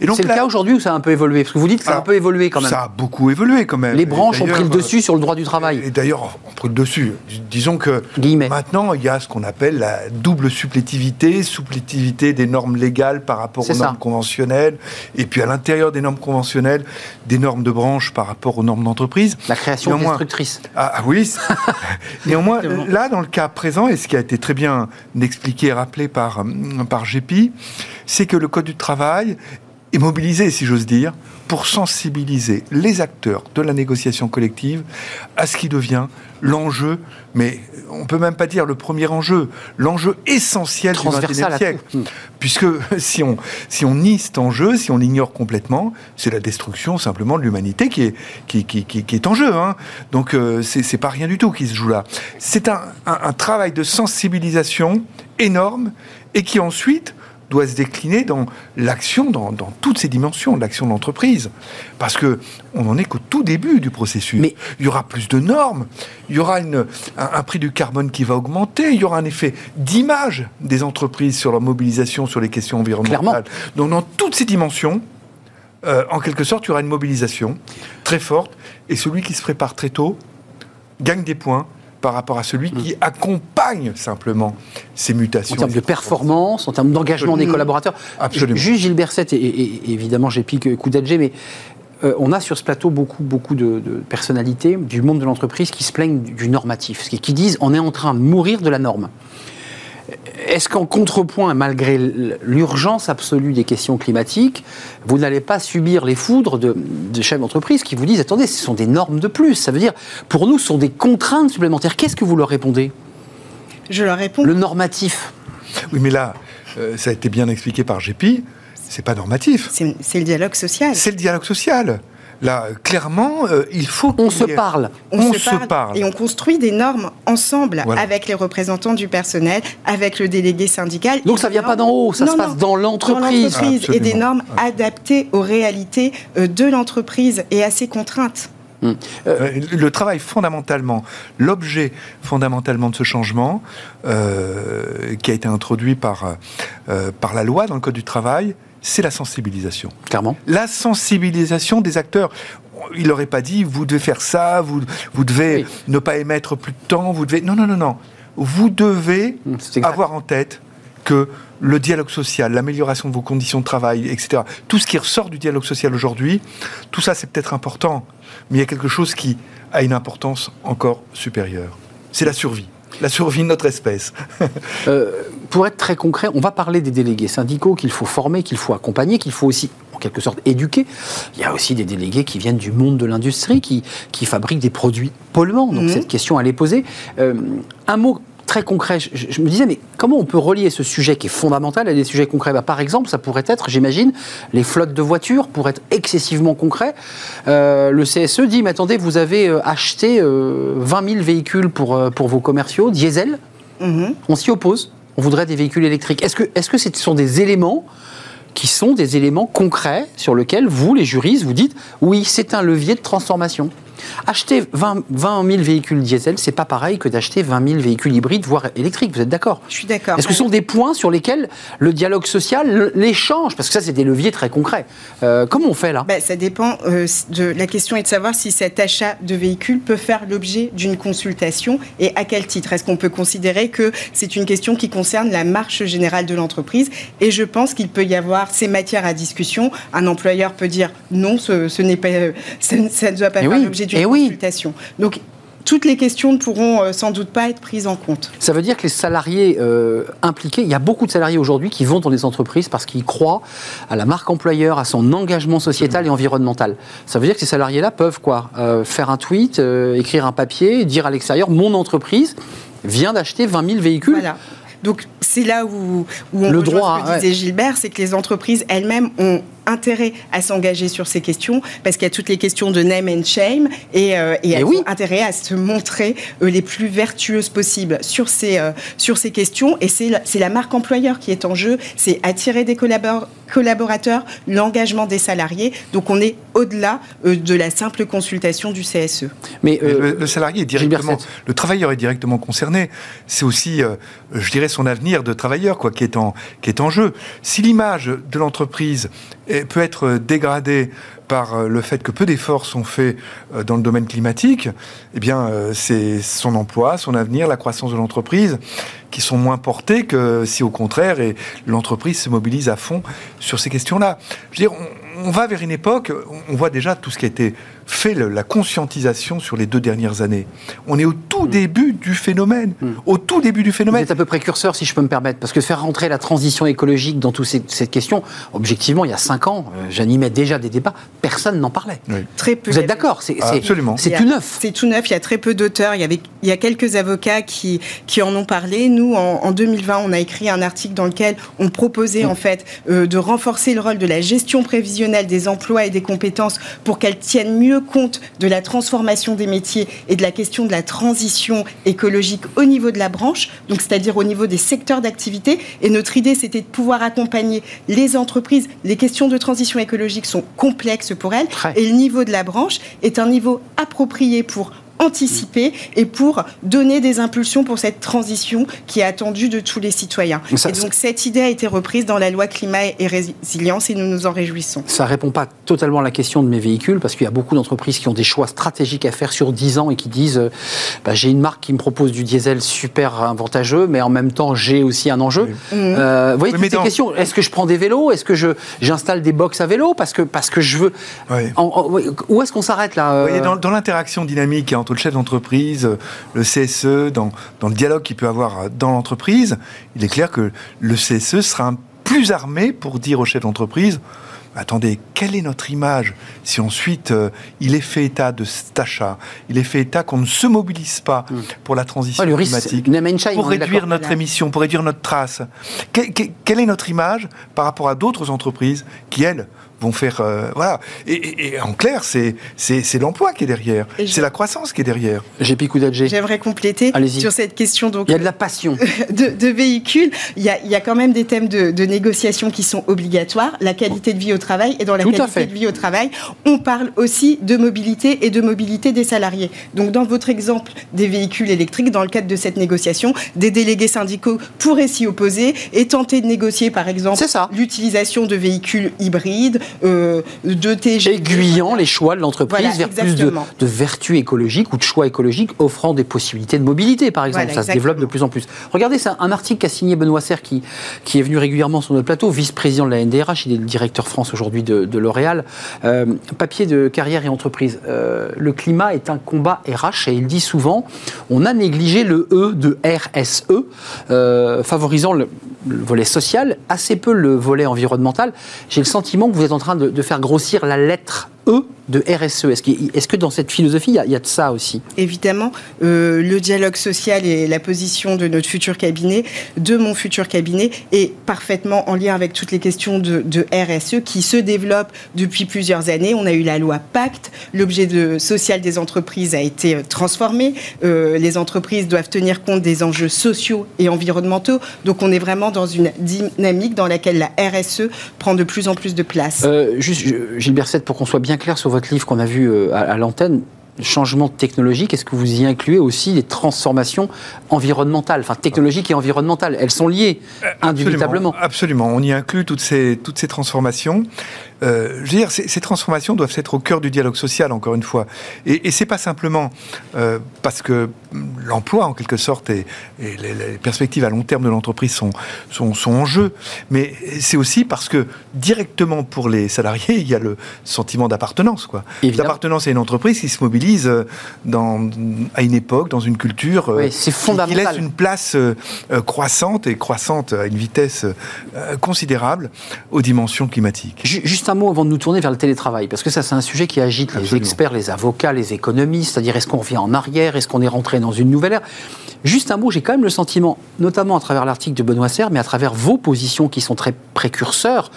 C'est le cas aujourd'hui ou ça a un peu évolué? Parce que vous dites que ça a un peu évolué quand même. Ça a beaucoup évolué quand même. Les branches ont pris le dessus sur le droit du travail. Et d'ailleurs, on pris le dessus. Disons que maintenant, il y a ce qu'on appelle la double supplétivité, supplétivité des normes légales par rapport aux normes conventionnelles, et puis à l'intérieur des normes conventionnelles, des normes de branche par rapport aux normes d'entreprise. La création destructrice. Ah, ah oui. (laughs) Néanmoins, là, dans le cas présent, et ce qui a été très bien expliqué et rappelé par, par GEPI, c'est que le Code du travail est mobilisé, si j'ose dire, pour sensibiliser les acteurs de la négociation collective à ce qui devient l'enjeu, mais on peut même pas dire le premier enjeu, l'enjeu essentiel du XXIe siècle. Puisque (laughs) si on, si on nie cet enjeu, si on l'ignore complètement, c'est la destruction simplement de l'humanité qui est, qui, qui, qui, est en jeu. Hein. Donc euh, c'est pas rien du tout qui se joue là. C'est un, un travail de sensibilisation énorme et qui ensuite doit se décliner dans l'action, dans, toutes ces dimensions de l'action de l'entreprise. Parce que on n'en est qu'au tout début du processus. Mais il y aura plus de normes, il y aura une, un, prix du carbone qui va augmenter, il y aura un effet d'image des entreprises sur leur mobilisation sur les questions environnementales. Donc dans toutes ces dimensions, euh, en quelque sorte, il y aura une mobilisation très forte, et celui qui se prépare très tôt gagne des points par rapport à celui qui mm. accompagne simplement ces mutations. En termes de performance, en termes d'engagement des collaborateurs. Absolument. Juste Gilles Berset, et, évidemment j'ai piqué coup mais euh, on a sur ce plateau beaucoup, beaucoup de, personnalités du monde de l'entreprise qui se plaignent du, normatif, qui, qui disent on est en train de mourir de la norme. Est-ce qu'en contrepoint, malgré l'urgence absolue des questions climatiques, vous n'allez pas subir les foudres de, chefs d'entreprise qui vous disent attendez, ce sont des normes de plus. Ça veut dire, pour nous, ce sont des contraintes supplémentaires. Qu'est-ce que vous leur répondez? Je leur réponds. Le normatif. Oui, mais là, euh, ça a été bien expliqué par GP. C'est pas normatif. C'est le dialogue social. C'est le dialogue social. Là, clairement, euh, il faut. On se parle. On, se, parle. Et on construit des normes ensemble avec les représentants du personnel, avec le délégué syndical. Donc ça vient pas d'en haut, ça se passe dans l'entreprise. et des normes adaptées aux réalités euh, de l'entreprise et à ses contraintes. Hum. Euh, le travail fondamentalement, l'objet fondamentalement de ce changement qui a été introduit par, par la loi dans le Code du travail, c'est la sensibilisation. Clairement. La sensibilisation des acteurs. Il n'aurait pas dit, vous devez faire ça, vous, vous devez ne pas émettre plus de temps, vous devez... Non, non, non, non. Vous devez mmh, avoir en tête que le dialogue social, l'amélioration de vos conditions de travail, etc., tout ce qui ressort du dialogue social aujourd'hui, tout ça c'est peut-être important, mais il y a quelque chose qui a une importance encore supérieure. C'est la survie la survie de notre espèce. (laughs) Euh, pour être très concret, on va parler des délégués syndicaux qu'il faut former, qu'il faut accompagner, qu'il faut aussi, en quelque sorte, éduquer. Il y a aussi des délégués qui viennent du monde de l'industrie, qui, qui fabriquent des produits polluants. Donc mhm. cette question, elle est posée. Euh, un mot très concret. Je, me disais, mais comment on peut relier ce sujet qui est fondamental à des sujets concrets? Bah, Par exemple, ça pourrait être, j'imagine, les flottes de voitures, pour être excessivement concret. Euh, le CSE dit, mais attendez, vous avez euh, acheté 20 euh, 000 véhicules pour, pour vos commerciaux, diesel. Mhm. On s'y oppose. On voudrait des véhicules électriques. Est-ce que, est-ce que ce sont des éléments qui sont des éléments concrets sur lesquels vous, les juristes, vous dites, oui, c'est un levier de transformation? Acheter 20, 20 000 véhicules diesel, c'est pas pareil que d'acheter 20 000 véhicules hybrides, voire électriques. Vous êtes d'accord? Je suis d'accord. Est-ce que ce sont des points sur lesquels le dialogue social, l'échange, parce que ça, c'est des leviers très concrets. Euh, comment on fait là? Ben, Ça dépend. Euh, de, la question est de savoir si cet achat de véhicules peut faire l'objet d'une consultation et à quel titre. Est-ce qu'on peut considérer que c'est une question qui concerne la marche générale de l'entreprise? Et je pense qu'il peut y avoir ces matières à discussion. Un employeur peut dire non, ce, n'est pas, ça, ne doit pas faire l'objet d'une oui. Donc, toutes les questions ne pourront euh, sans doute pas être prises en compte. Ça veut dire que les salariés euh, impliqués, il y a beaucoup de salariés aujourd'hui qui vont dans les entreprises parce qu'ils croient à la marque employeur, à son engagement sociétal et environnemental. Ça veut dire que ces salariés-là peuvent quoi euh, Faire un tweet, écrire un papier, dire à l'extérieur mon entreprise vient d'acheter 20 000 véhicules. Voilà. Donc c'est là où, où on le droit, ce que disait Gilbert, c'est que les entreprises elles-mêmes ont intérêt à s'engager sur ces questions parce qu'il y a toutes les questions de name and shame et, euh, et, eh intérêt à se montrer euh, les plus vertueuses possibles sur ces, euh, sur ces questions et c'est la, la marque employeur qui est en jeu, c'est attirer des collaborateurs, l'engagement des salariés. Donc on est au-delà de la simple consultation du CSE. Mais le, salarié est directement, le travailleur est directement concerné. C'est aussi, je dirais, son avenir de travailleur quoi, qui est en, qui est en jeu. Si l'image de l'entreprise peut être dégradé par euh, le fait que peu d'efforts sont faits euh, dans le domaine climatique, eh bien, euh, c'est son emploi, son avenir, la croissance de l'entreprise qui sont moins portés que si, au contraire, l'entreprise se mobilise à fond sur ces questions-là. Je veux dire, on, va vers une époque, on voit déjà tout ce qui a été fait, la conscientisation sur les deux dernières années. On est au tout mm. début du phénomène. Mm. Au tout début du phénomène. Vous êtes un peu précurseur, si je peux me permettre, parce que faire rentrer la transition écologique dans toute cette question, objectivement, il y a cinq ans, j'animais déjà des débats, personne n'en parlait. Très peu. Vous êtes d'accord C'est Absolument. C'est tout neuf. C'est tout neuf. Il y a très peu d'auteurs. Il y avait, il y a quelques avocats qui qui en ont parlé. Nous, en, 2020, on a écrit un article dans lequel on proposait en fait euh, de renforcer le rôle de la gestion prévisionnelle des emplois et des compétences pour qu'elles tiennent mieux compte de la transformation des métiers et de la question de la transition écologique au niveau de la branche, donc c'est-à-dire au niveau des secteurs d'activité. Et notre idée, c'était de pouvoir accompagner les entreprises. Les questions de transition écologique sont complexes pour elle. Et le niveau de la branche est un niveau approprié pour anticiper et pour donner des impulsions pour cette transition qui est attendue de tous les citoyens. et donc cette idée a été reprise dans la loi climat et résilience et nous nous en réjouissons. Ça ne répond pas totalement à la question de mes véhicules parce qu'il y a beaucoup d'entreprises qui ont des choix stratégiques à faire sur 10 ans et qui disent euh, bah, j'ai une marque qui me propose du diesel super avantageux mais en même temps j'ai aussi un enjeu. Euh, vous voyez toutes ces questions. Est-ce que je prends des vélos? Est-ce que j'installe des box à vélo? Parce que, parce que je veux... où est-ce qu'on s'arrête là euh? Dans, dans l'interaction dynamique entre le chef d'entreprise, le CSE, dans, dans le dialogue qu'il peut avoir dans l'entreprise, il est clair que le CSE sera plus armé pour dire au chef d'entreprise attendez, quelle est notre image si ensuite euh, il est fait état de cet achat, il est fait état qu'on ne se mobilise pas mm. pour la transition climatique, pour réduire notre émission, pour réduire notre trace Quelle est notre image par rapport à d'autres entreprises qui, elles, vont faire. Euh, voilà. Et, en clair, c'est l'emploi qui est derrière. C'est la croissance qui est derrière. J'ai d'Alger. J'aimerais compléter sur cette question. Donc, il y a de la passion. (laughs) De, véhicules. Il y, a, il y, a, quand même des thèmes de, de, négociation qui sont obligatoires. La qualité de vie au travail. Et dans la qualité de vie au travail, on parle aussi de mobilité et de mobilité des salariés. Donc, dans votre exemple des véhicules électriques, dans le cadre de cette négociation, des délégués syndicaux pourraient s'y opposer et tenter de négocier, par exemple, l'utilisation de véhicules hybrides, euh, de TG. Aiguillant les choix de l'entreprise vers plus de, de vertus écologiques ou de choix écologiques offrant des possibilités de mobilité, par exemple. ça se développe de plus en plus. Regardez, c'est un article qu'a signé Benoît Serre qui, qui est venu régulièrement sur notre plateau, vice-président de la NDRH, il est le directeur France aujourd'hui de, L'Oréal. Euh, papier de carrière et entreprise. Euh, le climat est un combat RH et il dit souvent on a négligé le E de RSE, favorisant le, le volet social, assez peu le volet environnemental. J'ai le sentiment que vous êtes en train de, faire grossir la lettre E de RSE. Est-ce que dans cette philosophie, il y, a, de ça aussi? Évidemment, euh, le dialogue social et la position de notre futur cabinet, de mon futur cabinet, est parfaitement en lien avec toutes les questions de, RSE qui se développent depuis plusieurs années. On a eu la loi Pacte, l'objet de, social des entreprises a été euh, transformé. Euh, les entreprises doivent tenir compte des enjeux sociaux et environnementaux. Donc on est vraiment dans une dynamique dans laquelle la RSE prend de plus en plus de place. juste, Gilbert Sette, pour qu'on soit bien clair sur votre livre qu'on a vu euh, à, l'antenne, changement technologique, est-ce que vous y incluez aussi les transformations environnementales, enfin technologiques et environnementales? Elles sont liées, euh, indubitablement. Absolument, on y inclut toutes ces, toutes ces transformations. Euh, je veux dire, ces, transformations doivent être au cœur du dialogue social, encore une fois. Et, et c'est pas simplement euh, parce que l'emploi, en quelque sorte, et, les, perspectives à long terme de l'entreprise sont, sont, sont, en jeu, mais c'est aussi parce que directement pour les salariés, il y a le sentiment d'appartenance, quoi. D'appartenance à une entreprise qui se mobilise euh, dans, à une époque, dans une culture, oui, c'est fondamental. qui laisse une place croissante et croissante à une vitesse considérable aux dimensions climatiques. Juste un mot avant de nous tourner vers le télétravail, parce que ça, c'est un sujet qui agite les experts, les avocats, les économistes, c'est-à-dire est-ce qu'on revient en arrière, est-ce qu'on est rentré dans une nouvelle ère? Juste un mot, j'ai quand même le sentiment, notamment à travers l'article de Benoît Serre, mais à travers vos positions qui sont très précurseurs,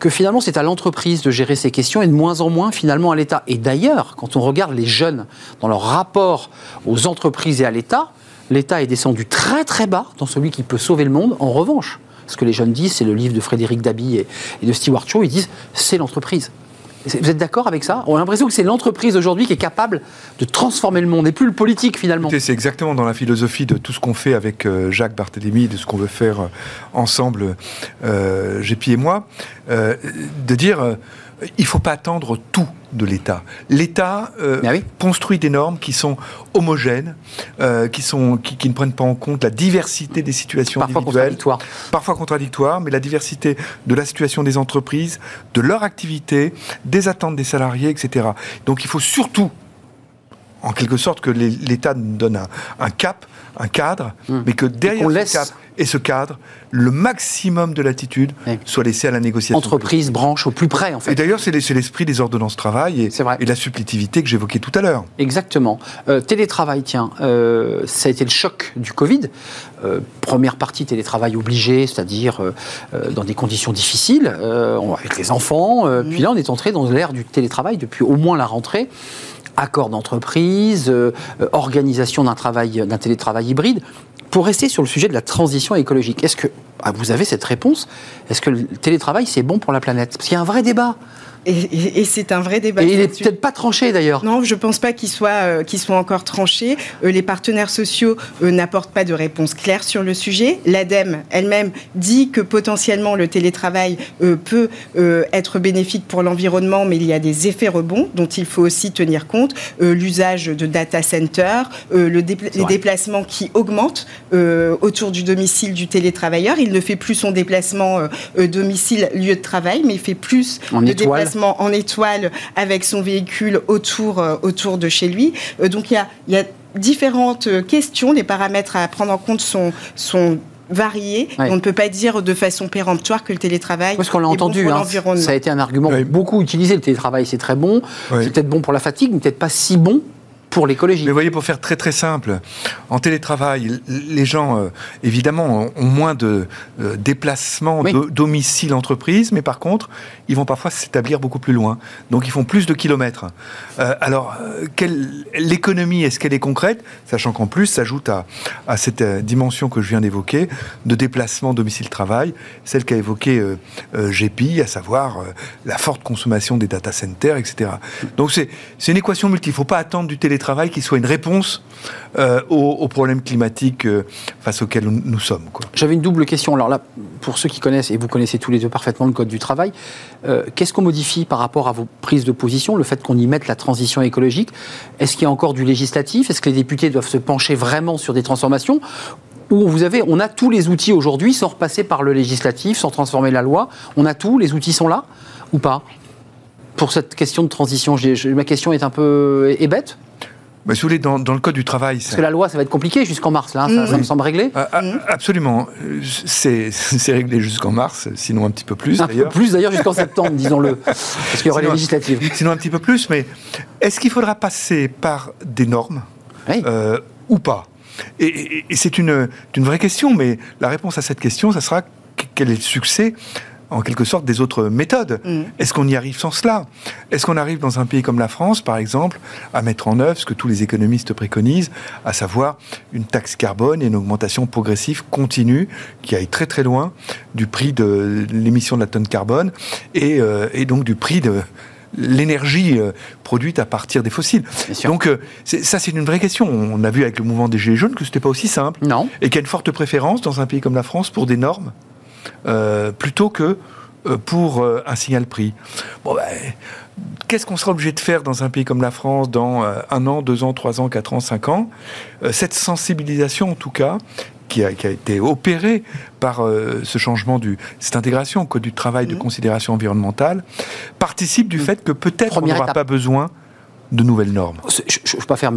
que finalement c'est à l'entreprise de gérer ces questions et de moins en moins finalement à l'État. Et d'ailleurs, quand on regarde les jeunes dans leur rapport aux entreprises et à l'État, l'État est descendu très très bas dans celui qui peut sauver le monde. En revanche, ce que les jeunes disent, c'est le livre de Frédéric Dabi et, de Stewart Shaw, ils disent c'est l'entreprise. Vous êtes d'accord avec ça? On a l'impression que c'est l'entreprise aujourd'hui qui est capable de transformer le monde et plus le politique finalement. C'est exactement dans la philosophie de tout ce qu'on fait avec euh, Jacques Barthélémy, de ce qu'on veut faire euh, ensemble, euh, et moi, euh, de dire il ne faut pas attendre tout de l'État. L'État euh, ah construit des normes qui sont homogènes, euh, qui, sont, qui, ne prennent pas en compte la diversité des situations parfois contradictoires. Parfois contradictoires, mais la diversité de la situation des entreprises, de leur activité, des attentes des salariés, etc. Donc il faut surtout, en quelque sorte, que l'État donne un, cap, un cadre, hmm. mais que derrière ce cap et ce cadre, le maximum de latitude soit laissé à la négociation. Entreprise, branche, au plus près, en fait. Et d'ailleurs, c'est l'esprit des ordonnances travail et, et la supplétivité que j'évoquais tout à l'heure. Exactement. Euh, télétravail, tiens, euh, ça a été le choc du Covid. Euh, première partie télétravail obligé, c'est-à-dire dans des conditions difficiles, avec les enfants. Mmh. Puis là, on est entré dans l'ère du télétravail depuis au moins la rentrée accord d'entreprise, organisation d'un travail, d'un télétravail hybride. Pour rester sur le sujet de la transition écologique, est-ce que ah, vous avez cette réponse? Est-ce que le télétravail, c'est bon pour la planète? Parce qu'il y a un vrai débat. Et, c'est un vrai débat. Et il n'est peut-être pas tranché d'ailleurs. Non, je ne pense pas qu'il soit, euh, soit encore tranché. Euh, les partenaires sociaux euh, n'apportent pas de réponse claire sur le sujet. L'ADEME elle-même dit que potentiellement le télétravail peut être bénéfique pour l'environnement, mais il y a des effets rebonds dont il faut aussi tenir compte. L'usage de data centers, le les déplacements qui augmentent autour du domicile du télétravailleur. Il ne fait plus son déplacement domicile-lieu de travail, mais il fait plus de déplacements déplacement en étoile avec son véhicule autour, autour de chez lui. donc il y a, y a différentes questions, les paramètres à prendre en compte sont, sont variés. On ne peut pas dire de façon péremptoire que le télétravail. Parce qu'on l'a entendu, hein, ça a été un argument beaucoup utilisé. Le télétravail, c'est très bon. C'est peut-être bon pour la fatigue, mais peut-être pas si bon pour l'écologie. Mais vous voyez, pour faire très très simple, en télétravail, les gens, euh, évidemment, ont moins de euh, déplacements de domicile entreprise, mais par contre, ils vont parfois s'établir beaucoup plus loin. Donc, ils font plus de kilomètres. Euh, alors, l'économie, est-ce qu'elle est concrète? Sachant qu'en plus, s'ajoute à, à, cette dimension que je viens d'évoquer, de déplacement domicile-travail, celle qu'a évoquée GPI, à savoir la forte consommation des data centers, etc. Donc, c'est une équation multiple. Il ne faut pas attendre du télétravail travail qui soit une réponse euh, aux, problèmes climatiques euh, face auxquels nous, sommes. J'avais une double question. Alors là, pour ceux qui connaissent, et vous connaissez tous les deux parfaitement le Code du travail, euh, qu'est-ce qu'on modifie par rapport à vos prises de position, le fait qu'on y mette la transition écologique? Est-ce qu'il y a encore du législatif? Est-ce que les députés doivent se pencher vraiment sur des transformations? Où vous avez, on a tous les outils aujourd'hui sans repasser par le législatif, sans transformer la loi. On a tout, les outils sont là ou pas? Pour cette question de transition, ma question est un peu est bête mais si vous voulez, dans, le Code du travail... Parce que la loi, ça va être compliqué jusqu'en mars, là, hein, ça, me semble réglé ah, ah, Absolument. (laughs) C'est réglé jusqu'en mars, sinon un petit peu plus, Un peu plus, d'ailleurs, jusqu'en septembre, (laughs) disons-le. Parce qu'il y aura les législatives. Sinon un petit peu plus, mais est-ce qu'il faudra passer par des normes euh, ou pas? Et, et c'est une, une vraie question, mais la réponse à cette question, ça sera quel est le succès en quelque sorte des autres méthodes. Mm. Est-ce qu'on y arrive sans cela? Est-ce qu'on arrive dans un pays comme la France, par exemple, à mettre en œuvre ce que tous les économistes préconisent, à savoir une taxe carbone et une augmentation progressive continue qui aille très très loin du prix de l'émission de la tonne carbone et, euh, donc du prix de l'énergie euh, produite à partir des fossiles? Donc euh, ça, c'est une vraie question. On a vu avec le mouvement des Gilets jaunes que ce n'était pas aussi simple. Non. Et qu'il y a une forte préférence dans un pays comme la France pour des normes euh, plutôt que euh, pour euh, un signal prix. Bon, ben, qu'est-ce qu'on sera obligé de faire dans un pays comme la France dans un an, deux ans, trois ans, quatre ans, cinq ans? Cette sensibilisation, en tout cas, qui a, été opérée par ce changement du cette intégration au code du travail de mmh. considération environnementale participe du mmh. fait que peut-être on n'aura pas besoin de nouvelles normes Je ne veux pas faire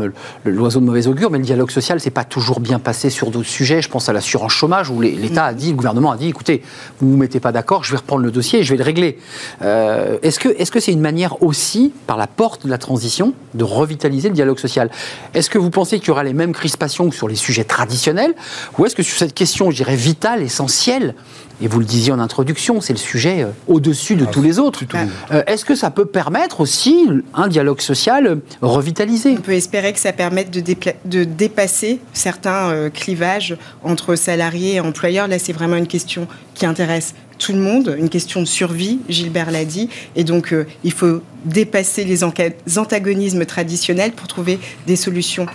l'oiseau de mauvais augure, mais le dialogue social, c'est pas toujours bien passé sur d'autres sujets. Je pense à l'assurance chômage, où l'État a dit, le gouvernement a dit, écoutez, vous ne vous mettez pas d'accord, je vais reprendre le dossier et je vais le régler. Euh, est-ce que c'est -ce c'est une manière aussi, par la porte de la transition, de revitaliser le dialogue social? Est-ce que vous pensez qu'il y aura les mêmes crispations que sur les sujets traditionnels? Ou est-ce que sur cette question, je dirais, vitale, essentielle, et vous le disiez en introduction, c'est le sujet euh, au-dessus de ah, tous les autres. Euh, est-ce que ça peut permettre aussi un dialogue social revitalisé? On peut espérer que ça permette de, de dépasser certains euh, clivages entre salariés et employeurs. Là, c'est vraiment une question qui intéresse tout le monde, une question de survie, Gilbert l'a dit, et donc il faut dépasser les antagonismes traditionnels pour trouver des solutions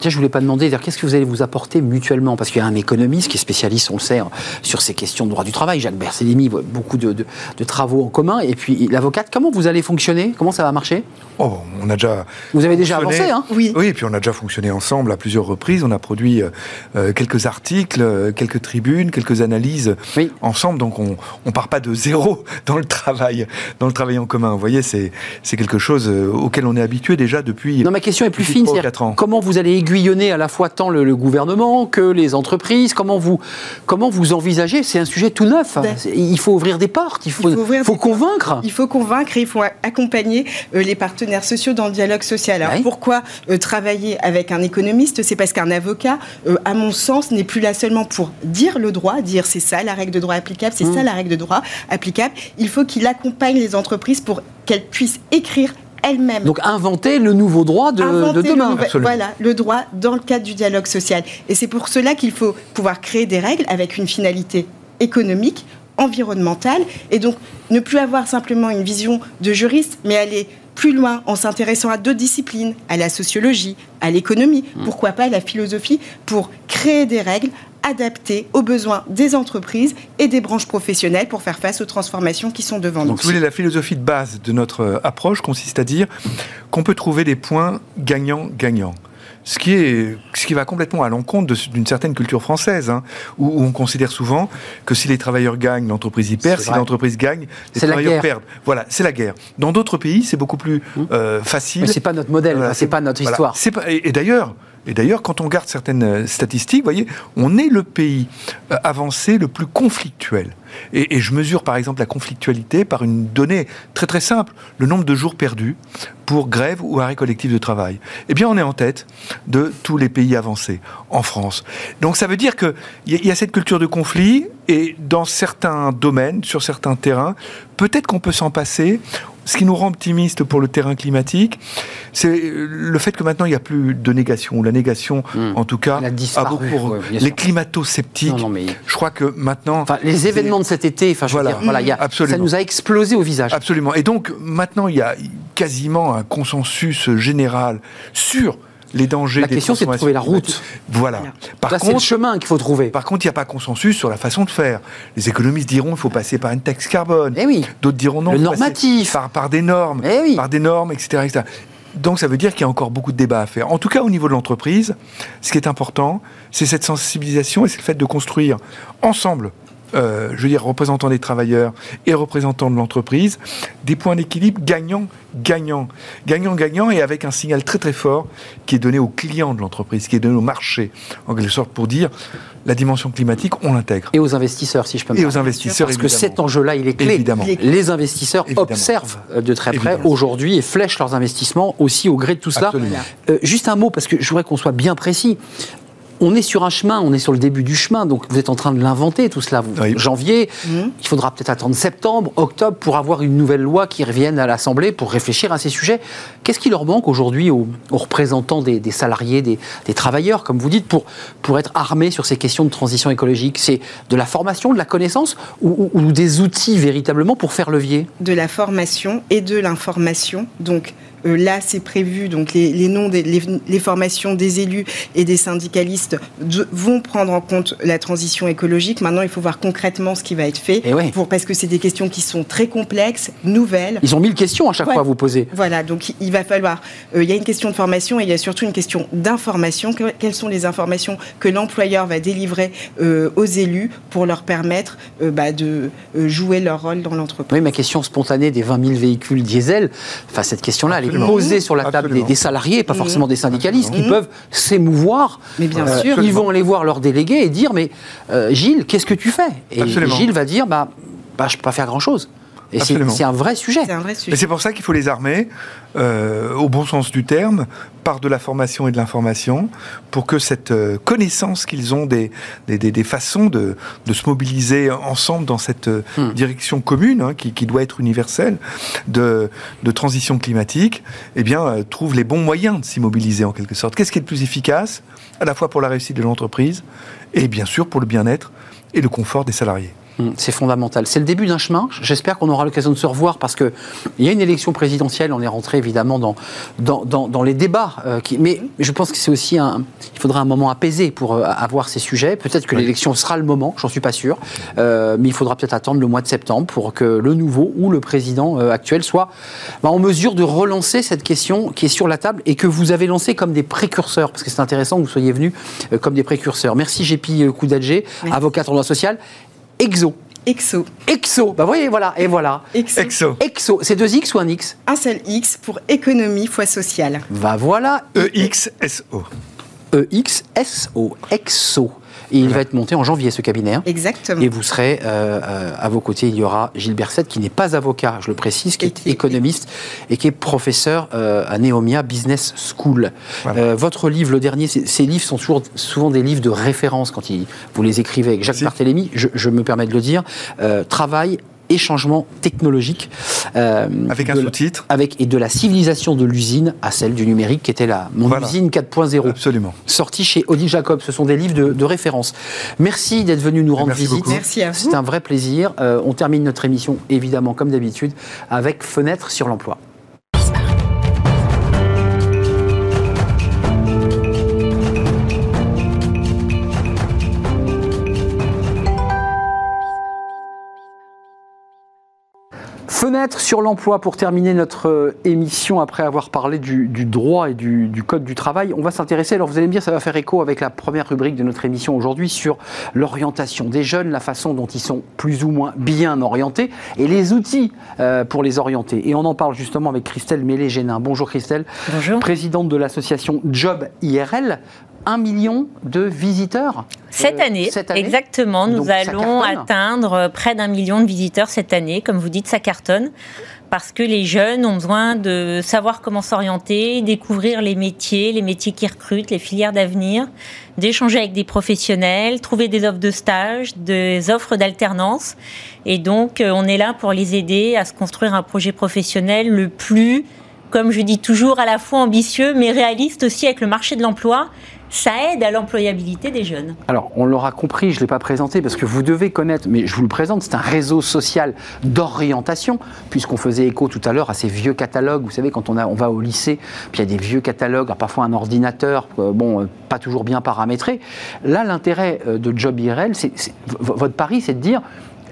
Tiens, je voulais pas demander, qu'est-ce que vous allez vous apporter mutuellement? Parce qu'il y a un économiste qui est spécialiste, on le sait, sur ces questions de droit du travail, Jacques Bercellini, beaucoup de, travaux en commun. Et puis l'avocate, comment vous allez fonctionner? Comment ça va marcher? Oh, on a déjà. Vous avez déjà avancé, hein? Oui. Oui, et puis on a déjà fonctionné ensemble à plusieurs reprises. On a produit euh, euh, quelques articles, euh, quelques tribunes, quelques analyses ensemble. Donc on ne part pas de zéro (laughs) dans le travail, dans le travail en commun. Vous voyez, c'est quelque chose auquel on est habitué déjà depuis. Non, ma question est plus fine. 4 ans. Comment vous allez aiguillonner à la fois tant le, gouvernement que les entreprises Comment vous, comment vous envisagez? C'est un sujet tout neuf. Il faut ouvrir des portes, il faut, faut convaincre. Il faut convaincre, il faut accompagner euh, les partenaires sociaux dans le dialogue social. Alors pourquoi euh, travailler avec un économiste? C'est parce qu'un avocat, euh, à mon sens, n'est plus là seulement pour dire le droit, dire c'est ça la règle de droit applicable, c'est ça mmh. la règle de droit applicable. Il faut qu'il accompagne les entreprises pour qu'elles puissent écrire elle-même. Donc inventer le nouveau droit de, demain. voilà, le droit dans le cadre du dialogue social. Et c'est pour cela qu'il faut pouvoir créer des règles avec une finalité économique, environnementale, et donc ne plus avoir simplement une vision de juriste, mais aller plus loin en s'intéressant à d'autres disciplines, à la sociologie, à l'économie, mmh. pourquoi pas à la philosophie, pour créer des règles adapté aux besoins des entreprises et des branches professionnelles pour faire face aux transformations qui sont devant nous. Donc, vous voulez, la philosophie de base de notre euh, approche consiste à dire qu'on peut trouver des points gagnants-gagnants ce qui, est, ce qui va complètement à l'encontre d'une certaine culture française, hein, où, on considère souvent que si les travailleurs gagnent, l'entreprise y perd, si l'entreprise gagne, les travailleurs perdent. Voilà, c'est la guerre. Dans d'autres pays, c'est beaucoup plus mmh. euh, facile. Mais c'est pas notre modèle, c'est pas notre histoire. et, d'ailleurs, et d'ailleurs, quand on regarde certaines euh, statistiques, vous voyez, on est le pays euh, avancé le plus conflictuel. Et, je mesure par exemple la conflictualité par une donnée très très simple, le nombre de jours perdus pour grève ou arrêt collectif de travail. Eh bien, on est en tête de tous les pays avancés en France. Donc ça veut dire qu'il y, y a cette culture de conflit et dans certains domaines, sur certains terrains, peut-être qu'on peut s'en passer ce qui nous rend optimistes pour le terrain climatique, c'est le fait que maintenant il n'y a plus de négation. La négation, hmm. en tout cas, a, beaucoup pour les climato-sceptiques. Je crois que maintenant. Enfin, les événements de cet été, enfin, voilà, ça nous a explosé au visage. Absolument. Et donc maintenant il y a quasiment un consensus général sur les dangers. La question, c'est de trouver la route. Voilà. Par Là, c'est le chemin qu'il faut trouver. Par contre, il n'y a pas consensus sur la façon de faire. Les économistes diront qu'il faut passer par une taxe carbone. Eh oui. D'autres diront non. Le normatif. Par, par, des normes. Eh oui. Par des normes, etc., etc. Donc ça veut dire qu'il y a encore beaucoup de débats à faire. En tout cas, au niveau de l'entreprise, ce qui est important, c'est cette sensibilisation et c'est le fait de construire ensemble euh, je veux dire, représentants des travailleurs et représentants de l'entreprise, des points d'équilibre gagnant, gagnant, gagnant, gagnant, et avec un signal très très fort qui est donné aux clients de l'entreprise, qui est donné au marché, en quelque sorte, pour dire la dimension climatique, on l'intègre. Et aux investisseurs, si je peux me Et aux investisseurs, Parce que cet enjeu-là, il est clé. Évidemment. Les investisseurs observent de très près aujourd'hui et flèchent leurs investissements aussi au gré de tout cela. Euh, juste un mot, parce que je voudrais qu'on soit bien précis on est sur un chemin, on est sur le début du chemin, donc vous êtes en train de l'inventer tout cela. Janvier, mhm. il faudra peut-être attendre septembre, octobre pour avoir une nouvelle loi qui revienne à l'Assemblée pour réfléchir à ces sujets. Qu'est-ce qui leur manque aujourd'hui aux, représentants des, salariés, des, travailleurs, comme vous dites, pour, pour être armés sur ces questions de transition écologique? C'est de la formation, de la connaissance ou, ou des outils véritablement pour faire levier? De la formation et de l'information. Donc, là, c'est prévu, donc les, noms, des, les, formations des élus et des syndicalistes vont prendre en compte la transition écologique. Maintenant, il faut voir concrètement ce qui va être fait, eh pour, parce que c'est des questions qui sont très complexes, nouvelles. Ils ont mille questions à chaque fois à vous poser. Voilà, donc il va falloir. Euh, il y a une question de formation et il y a surtout une question d'information. Quelles sont les informations que l'employeur va délivrer euh, aux élus pour leur permettre bah, de jouer leur rôle dans l'entreprise? Oui, ma question spontanée des 20 000 véhicules diesel, enfin cette question-là, elle est poser sur la table des, salariés, pas forcément des syndicalistes, qui peuvent s'émouvoir. Mais bien euh, sûr. Ils vont aller voir leurs délégués et dire Mais euh, Gilles, qu'est-ce que tu fais? Et Gilles va dire bah, bah, Je ne peux pas faire grand-chose. Et c'est un vrai sujet. Et c'est pour ça qu'il faut les armer, euh, au bon sens du terme, par de la formation et de l'information, pour que cette euh, connaissance qu'ils ont des, des, des, façons de, de, se mobiliser ensemble dans cette euh, hmm. direction commune, hein, qui, qui, doit être universelle, de, de transition climatique, eh bien, trouve les bons moyens de s'y mobiliser en quelque sorte. Qu'est-ce qui est le plus efficace, à la fois pour la réussite de l'entreprise, et bien sûr pour le bien-être et le confort des salariés c'est fondamental. C'est le début d'un chemin. J'espère qu'on aura l'occasion de se revoir parce qu'il y a une élection présidentielle. On est rentré évidemment dans, dans, dans, les débats. Euh, qui, mais je pense que c'est aussi un. Il faudra un moment apaisé pour euh, avoir ces sujets. Peut-être que l'élection sera le moment, j'en suis pas sûr. Euh, mais il faudra peut-être attendre le mois de septembre pour que le nouveau ou le président actuel soit bah, en mesure de relancer cette question qui est sur la table et que vous avez lancée comme des précurseurs. Parce que c'est intéressant que vous soyez venus comme des précurseurs. Merci Gépi Koudadjé, avocat en droit social. EXO. EXO. EXO. Bah voyez, voilà, et voilà. EXO. EXO. C'est deux X ou un X? Un seul X pour économie fois sociale. Bah voilà. E-X-S-O. E-X-S-O. EXO. Et il va être monté en janvier, ce cabinet. Hein. Exactement. Et vous serez euh, euh, à vos côtés. Il y aura Gilles Berset, qui n'est pas avocat, je le précise, qui est économiste et qui est professeur euh, à Neomia Business School. votre livre, le dernier, ces livres sont toujours, souvent des livres de référence quand vous les écrivez avec Jacques Barthélémy. Je, je, me permets de le dire. Travail et changement technologique. Euh, avec un sous-titre. Avec, et de la civilisation de l'usine à celle du numérique, qui était la mon usine 4.0. Absolument. Sorti chez Odile Jacob. Ce sont des livres de, référence. Merci d'être venu nous rendre visite. Merci à vous. C'est un vrai plaisir. Euh, on termine notre émission, évidemment, comme d'habitude, avec Fenêtre sur l'emploi. Fenêtre sur l'emploi pour terminer notre euh, émission après avoir parlé du, droit et du, code du travail. On va s'intéresser, alors vous allez me dire, ça va faire écho avec la première rubrique de notre émission aujourd'hui sur l'orientation des jeunes, la façon dont ils sont plus ou moins bien orientés et les outils euh, pour les orienter. Et on en parle justement avec Christelle Mélé-Génin. Bonjour Christelle. Bonjour. Présidente de l'association Job IRL. Un million de visiteurs cette, euh, année, exactement. Nous allons atteindre près d'un million de visiteurs cette année. Comme vous dites, ça cartonne parce que les jeunes ont besoin de savoir comment s'orienter, découvrir les métiers, les métiers qui recrutent, les filières d'avenir, d'échanger avec des professionnels, trouver des offres de stage, des offres d'alternance. Et donc, euh, on est là pour les aider à se construire un projet professionnel le plus, comme je dis toujours, à la fois ambitieux, mais réaliste aussi avec le marché de l'emploi ça aide à l'employabilité des jeunes. Alors, on l'aura compris, je ne l'ai pas présenté parce que vous devez connaître, mais je vous le présente, c'est un réseau social d'orientation, puisqu'on faisait écho tout à l'heure à ces vieux catalogues. Vous savez, quand on, a, on va au lycée, puis il y a des vieux catalogues, parfois un ordinateur, euh, bon, euh, pas toujours bien paramétré. Là, l'intérêt euh, de Job IRL, c'est, votre pari, c'est de dire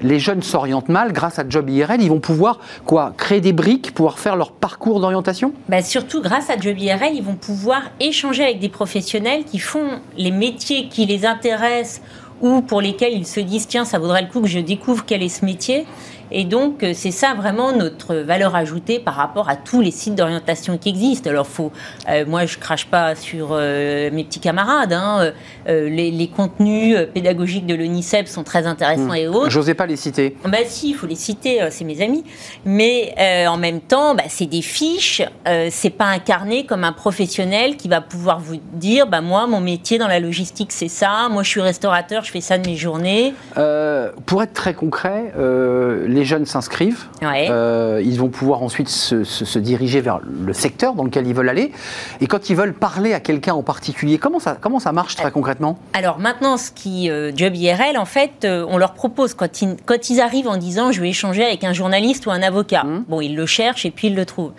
les jeunes s'orientent mal, grâce à Job IRL, ils vont pouvoir quoi créer des briques, pouvoir faire leur parcours d'orientation? Bah Surtout grâce à Job IRL, ils vont pouvoir échanger avec des professionnels qui font les métiers qui les intéressent ou pour lesquels ils se disent tiens, ça vaudrait le coup que je découvre quel est ce métier. Et donc, euh, c'est ça vraiment notre valeur ajoutée par rapport à tous les sites d'orientation qui existent. Alors, faut, euh, moi, je crache pas sur euh, mes petits camarades. Hein. les, contenus pédagogiques de l'ONICEP sont très intéressants hmm. et autres. J'osais pas les citer. Bah si, il faut les citer, c'est mes amis. Mais en même temps, bah, c'est des fiches. c'est pas incarné comme un professionnel qui va pouvoir vous dire, bah moi, mon métier dans la logistique, c'est ça. Moi, je suis restaurateur, je fais ça de mes journées. pour être très concret, les jeunes s'inscrivent. Euh, ils vont pouvoir ensuite se, diriger vers le secteur dans lequel ils veulent aller. Et quand ils veulent parler à quelqu'un en particulier, comment ça, comment ça marche très concrètement? Alors maintenant, ce qui euh, Job IRL, en fait, euh, on leur propose quand ils, quand ils arrivent en disant je vais échanger avec un journaliste ou un avocat. Mmh. Bon, ils le cherchent et puis ils le trouvent.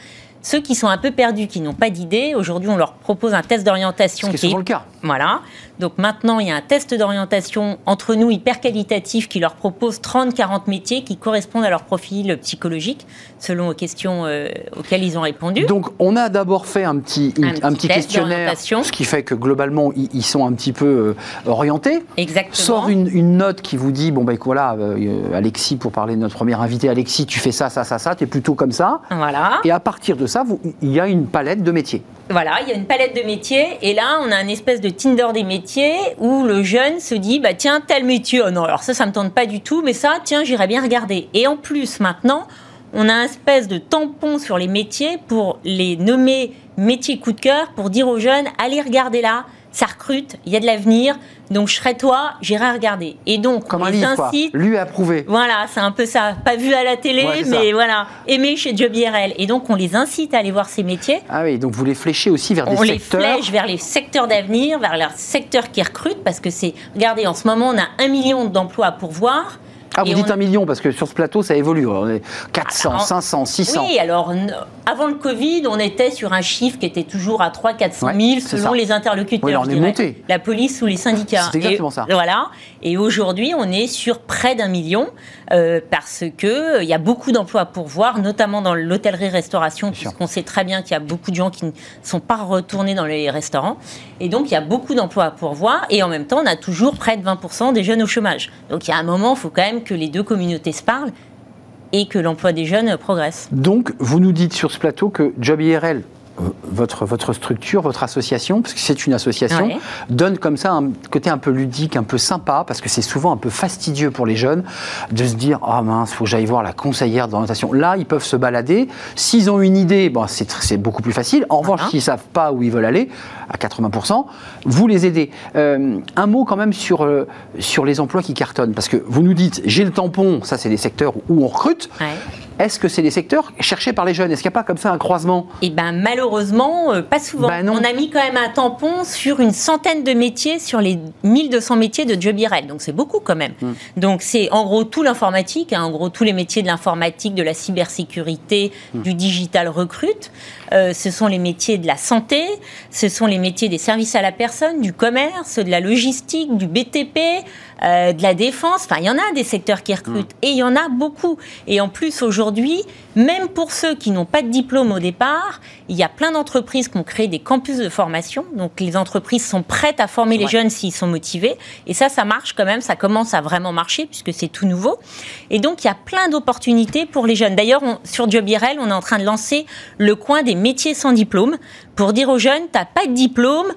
Ceux qui sont un peu perdus, qui n'ont pas d'idée, aujourd'hui, on leur propose un test d'orientation. Ce qui est souvent le cas. Voilà. Donc maintenant, il y a un test d'orientation entre nous hyper qualitatif qui leur propose 30-40 métiers qui correspondent à leur profil psychologique selon aux questions euh, auxquelles ils ont répondu. Donc on a d'abord fait un petit, un, petit, questionnaire, ce qui fait que globalement, ils, sont un petit peu euh, orientés. Exactement. Sort une, note qui vous dit, bon ben voilà, euh, Alexis, pour parler de notre premier invité, Alexis, tu fais ça, ça, ça, ça, tu es plutôt comme ça. Voilà. Et à partir de ça, vous, il y a une palette de métiers. Voilà, il y a une palette de métiers et là, on a un espèce de Tinder des métiers où le jeune se dit bah tiens, tel métier, oh non, alors ça ça me tente pas du tout, mais ça tiens, j'irais bien regarder. Et en plus, maintenant, on a un espèce de tampon sur les métiers pour les nommer métiers coup de cœur pour dire aux jeunes allez regarder là, ça recrute, il y a de l'avenir, donc je serai toi, j'irai regarder. Et donc, Comme un livre, quoi. Lui approuvé. Voilà, c'est un peu ça. Pas vu à la télé, mais voilà, aimé chez Job IRL. Et donc, on les incite à aller voir ces métiers. Ah oui, donc vous les fléchez aussi vers des secteurs. On les flèche vers les secteurs d'avenir, vers les secteurs qui recrutent, parce que c'est, regardez, en ce moment, on a un million d'emplois à pourvoir. Ah, vous dites un million, parce que sur ce plateau, ça évolue. On est 400, 500, 600. Oui, alors, avant le Covid, on était sur un chiffre qui était toujours à 3 400 000 selon les interlocuteurs. Oui, on est monté. La police ou les syndicats. C'est exactement ça. Voilà. Et aujourd'hui, on est sur près d'un million euh, parce que euh, y a beaucoup d'emplois pour voir, notamment dans l'hôtellerie-restauration, puisqu'on sait très bien qu'il y a beaucoup de gens qui ne sont pas retournés dans les restaurants. Et donc, il y a beaucoup d'emplois pour voir. Et en même temps, on a toujours près de 20% des jeunes au chômage. Donc, il y a un moment, il faut quand même que les deux communautés se parlent et que l'emploi des jeunes progresse. Donc, vous nous dites sur ce plateau que Job IRL votre, votre structure, votre association, parce que c'est une association, donne comme ça un côté un peu ludique, un peu sympa, parce que c'est souvent un peu fastidieux pour les jeunes de se dire Ah oh mince, faut que j'aille voir la conseillère d'orientation. Là, ils peuvent se balader. S'ils ont une idée, bon, c'est beaucoup plus facile. En revanche, uh-huh. s'ils ne savent pas où ils veulent aller, à 80%, vous les aidez. Euh, un mot quand même sur, euh, sur les emplois qui cartonnent, parce que vous nous dites J'ai le tampon, ça c'est des secteurs où on recrute. Est-ce que c'est les secteurs cherchés par les jeunes? Est-ce qu'il n'y a pas comme ça un croisement? Eh bien, malheureusement, euh, pas souvent. Bah On a mis quand même un tampon sur une centaine de métiers sur les 1200 métiers de Job Donc, c'est beaucoup quand même. Hmm. Donc, c'est en gros tout l'informatique, hein, en gros tous les métiers de l'informatique, de la cybersécurité, hmm. du digital recrute. Euh, ce sont les métiers de la santé, ce sont les métiers des services à la personne, du commerce, de la logistique, du BTP, euh, de la défense. Enfin, il y en a des secteurs qui recrutent hmm. et il y en a beaucoup. Et en plus, aujourd'hui, même pour ceux qui n'ont pas de diplôme au départ, il y a plein d'entreprises qui ont créé des campus de formation. Donc les entreprises sont prêtes à former les jeunes s'ils sont motivés. Et ça, ça marche quand même, ça commence à vraiment marcher puisque c'est tout nouveau. Et donc il y a plein d'opportunités pour les jeunes. D'ailleurs, sur Job IRL, on est en train de lancer le coin des métiers sans diplôme pour dire aux jeunes, tu n'as pas de diplôme,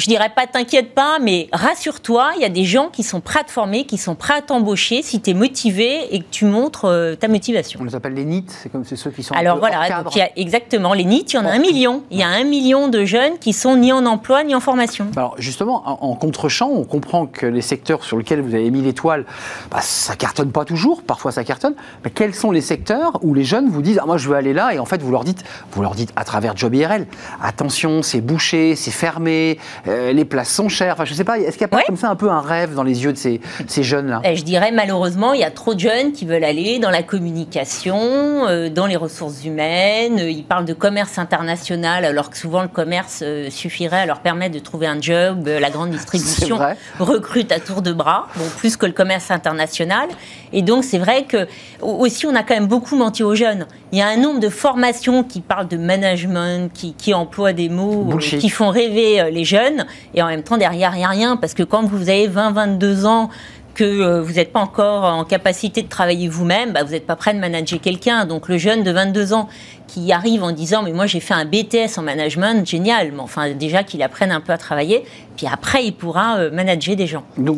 je dirais pas t'inquiète pas, mais rassure-toi, il y a des gens qui sont prêts à te former, qui sont prêts à t'embaucher si tu es motivé et que tu montres euh, ta motivation. On les appelle les NIT, c'est comme ceux qui sont. Alors voilà, donc il y a exactement les NIT, il y en a un million. Il y a un million de jeunes qui sont ni en emploi ni en formation. Alors justement, en, contre-champ, on comprend que les secteurs sur lesquels vous avez mis l'étoile, bah, ça cartonne pas toujours, parfois ça cartonne. Mais quels sont les secteurs où les jeunes vous disent ah, moi je veux aller là et en fait vous leur dites, vous leur dites à travers Job IRL, attention c'est bouché, c'est fermé euh, les places sont chères. Enfin, je sais pas, est-ce qu'il n'y a pas comme ça un peu un rêve dans les yeux de ces, jeunes-là? Eh, Je dirais malheureusement, il y a trop de jeunes qui veulent aller dans la communication, euh, dans les ressources humaines. Ils parlent de commerce international, alors que souvent le commerce euh, suffirait à leur permettre de trouver un job. la grande (laughs) distribution recrute à tour de bras, bon, plus que le commerce international. Et donc, c'est vrai que aussi, on a quand même beaucoup menti aux jeunes. Il y a un nombre de formations qui parlent de management, qui, qui emploient des mots qui font rêver les jeunes et en même temps derrière il n'y a rien parce que quand vous avez 20-22 ans que euh, vous n'êtes pas encore en capacité de travailler vous-même, bah, vous n'êtes pas prêt de manager quelqu'un. Donc le jeune de 22 ans qui arrive en disant mais moi j'ai fait un BTS en management, génial, mais enfin déjà qu'il apprenne un peu à travailler, puis après il pourra euh, manager des gens. Donc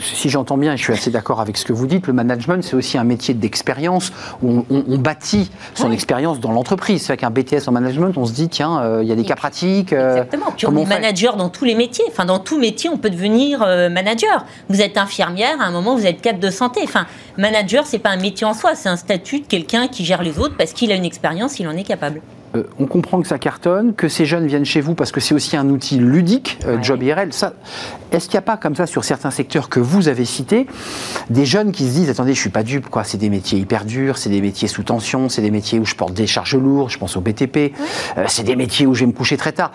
si j'entends bien, et je suis assez d'accord avec ce que vous dites, le management c'est aussi un métier d'expérience où on, bâtit son expérience dans l'entreprise. C'est qu'un BTS en management, on se dit tiens, euh, il y a des cas pratiques. Euh, Exactement. Puis on est manager dans tous les métiers. Enfin dans tout métier, on peut devenir manager. Vous êtes infirmière, à un moment vous êtes cadre de santé. Enfin manager c'est pas un métier en soi, c'est un statut de quelqu'un qui gère les autres parce qu'il a une expérience, il est capable. Euh, on comprend que ça cartonne, que ces jeunes viennent chez vous parce que c'est aussi un outil ludique, euh, Job IRL. Ça, est-ce qu'il n'y a pas comme ça sur certains secteurs que vous avez cités, des jeunes qui se disent attendez, je suis pas dupe, quoi. C'est des métiers hyper durs, c'est des métiers sous tension, c'est des métiers où je porte des charges lourdes, je pense au BTP, euh, c'est des métiers où je vais me coucher très tard.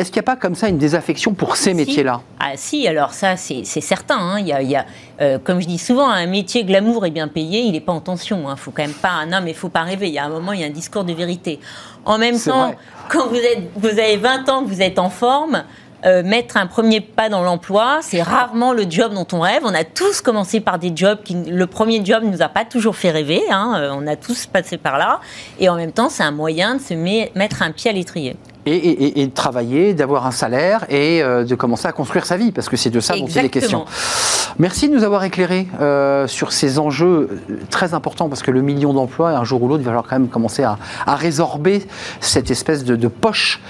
Est-ce qu'il n'y a pas comme ça une désaffection pour ces métiers-là? Ah si, alors ça c'est certain. Hein. Il y a, euh, comme je dis souvent, un métier glamour et bien payé, il n'est pas en tension. Il hein. faut quand même pas, non mais il faut pas rêver. Il y a un moment, il y a un discours de vérité. En même temps, quand vous, êtes, vous avez 20 ans, que vous êtes en forme, euh, mettre un premier pas dans l'emploi, c'est rarement le job dont on rêve. On a tous commencé par des jobs qui, le premier job ne nous a pas toujours fait rêver. Hein. Euh, on a tous passé par là. Et en même temps, c'est un moyen de se mettre un pied à l'étrier et, de travailler, d'avoir un salaire et euh, de commencer à construire sa vie, parce que c'est de ça dont il est question. Merci de nous avoir éclairé euh, sur ces enjeux euh, très importants, parce que le million d'emplois, un jour ou l'autre, il va falloir quand même commencer à, résorber cette espèce de, poche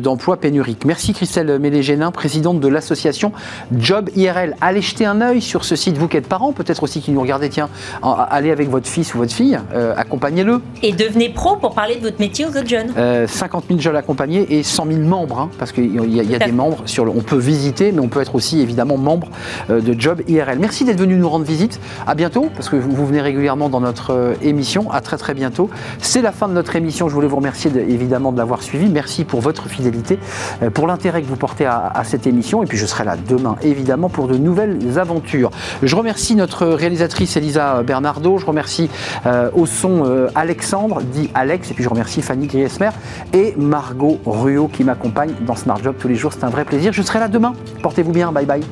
d'emplois pénuriques. Merci Christelle Mélégénin, présidente de l'association Job IRL. Allez jeter un œil sur ce site, vous qui êtes parents, peut-être aussi qui nous regardez, tiens, allez avec votre fils ou votre fille, accompagnez-le. Et devenez pro pour parler de votre métier aux autres jeunes. 50 000 jeunes et 100 000 membres, hein, parce qu'il y a, des membres sur le, on peut visiter, mais on peut être aussi évidemment membre euh, de Job IRL. Merci d'être venu nous rendre visite. À bientôt, parce que vous, venez régulièrement dans notre euh, émission. À très très bientôt. C'est la fin de notre émission. Je voulais vous remercier évidemment de l'avoir suivi. Merci pour votre fidélité, euh, pour l'intérêt que vous portez à, cette émission. Et puis je serai là demain évidemment pour de nouvelles aventures. Je remercie notre réalisatrice Elisa Bernardo. Je remercie au son Alexandre, dit Alex, et puis je remercie Fanny Griesmer et Margot qui m'accompagne dans Smart Job tous les jours. C'est un vrai plaisir. Je serai là demain. Portez-vous bien. Bye bye.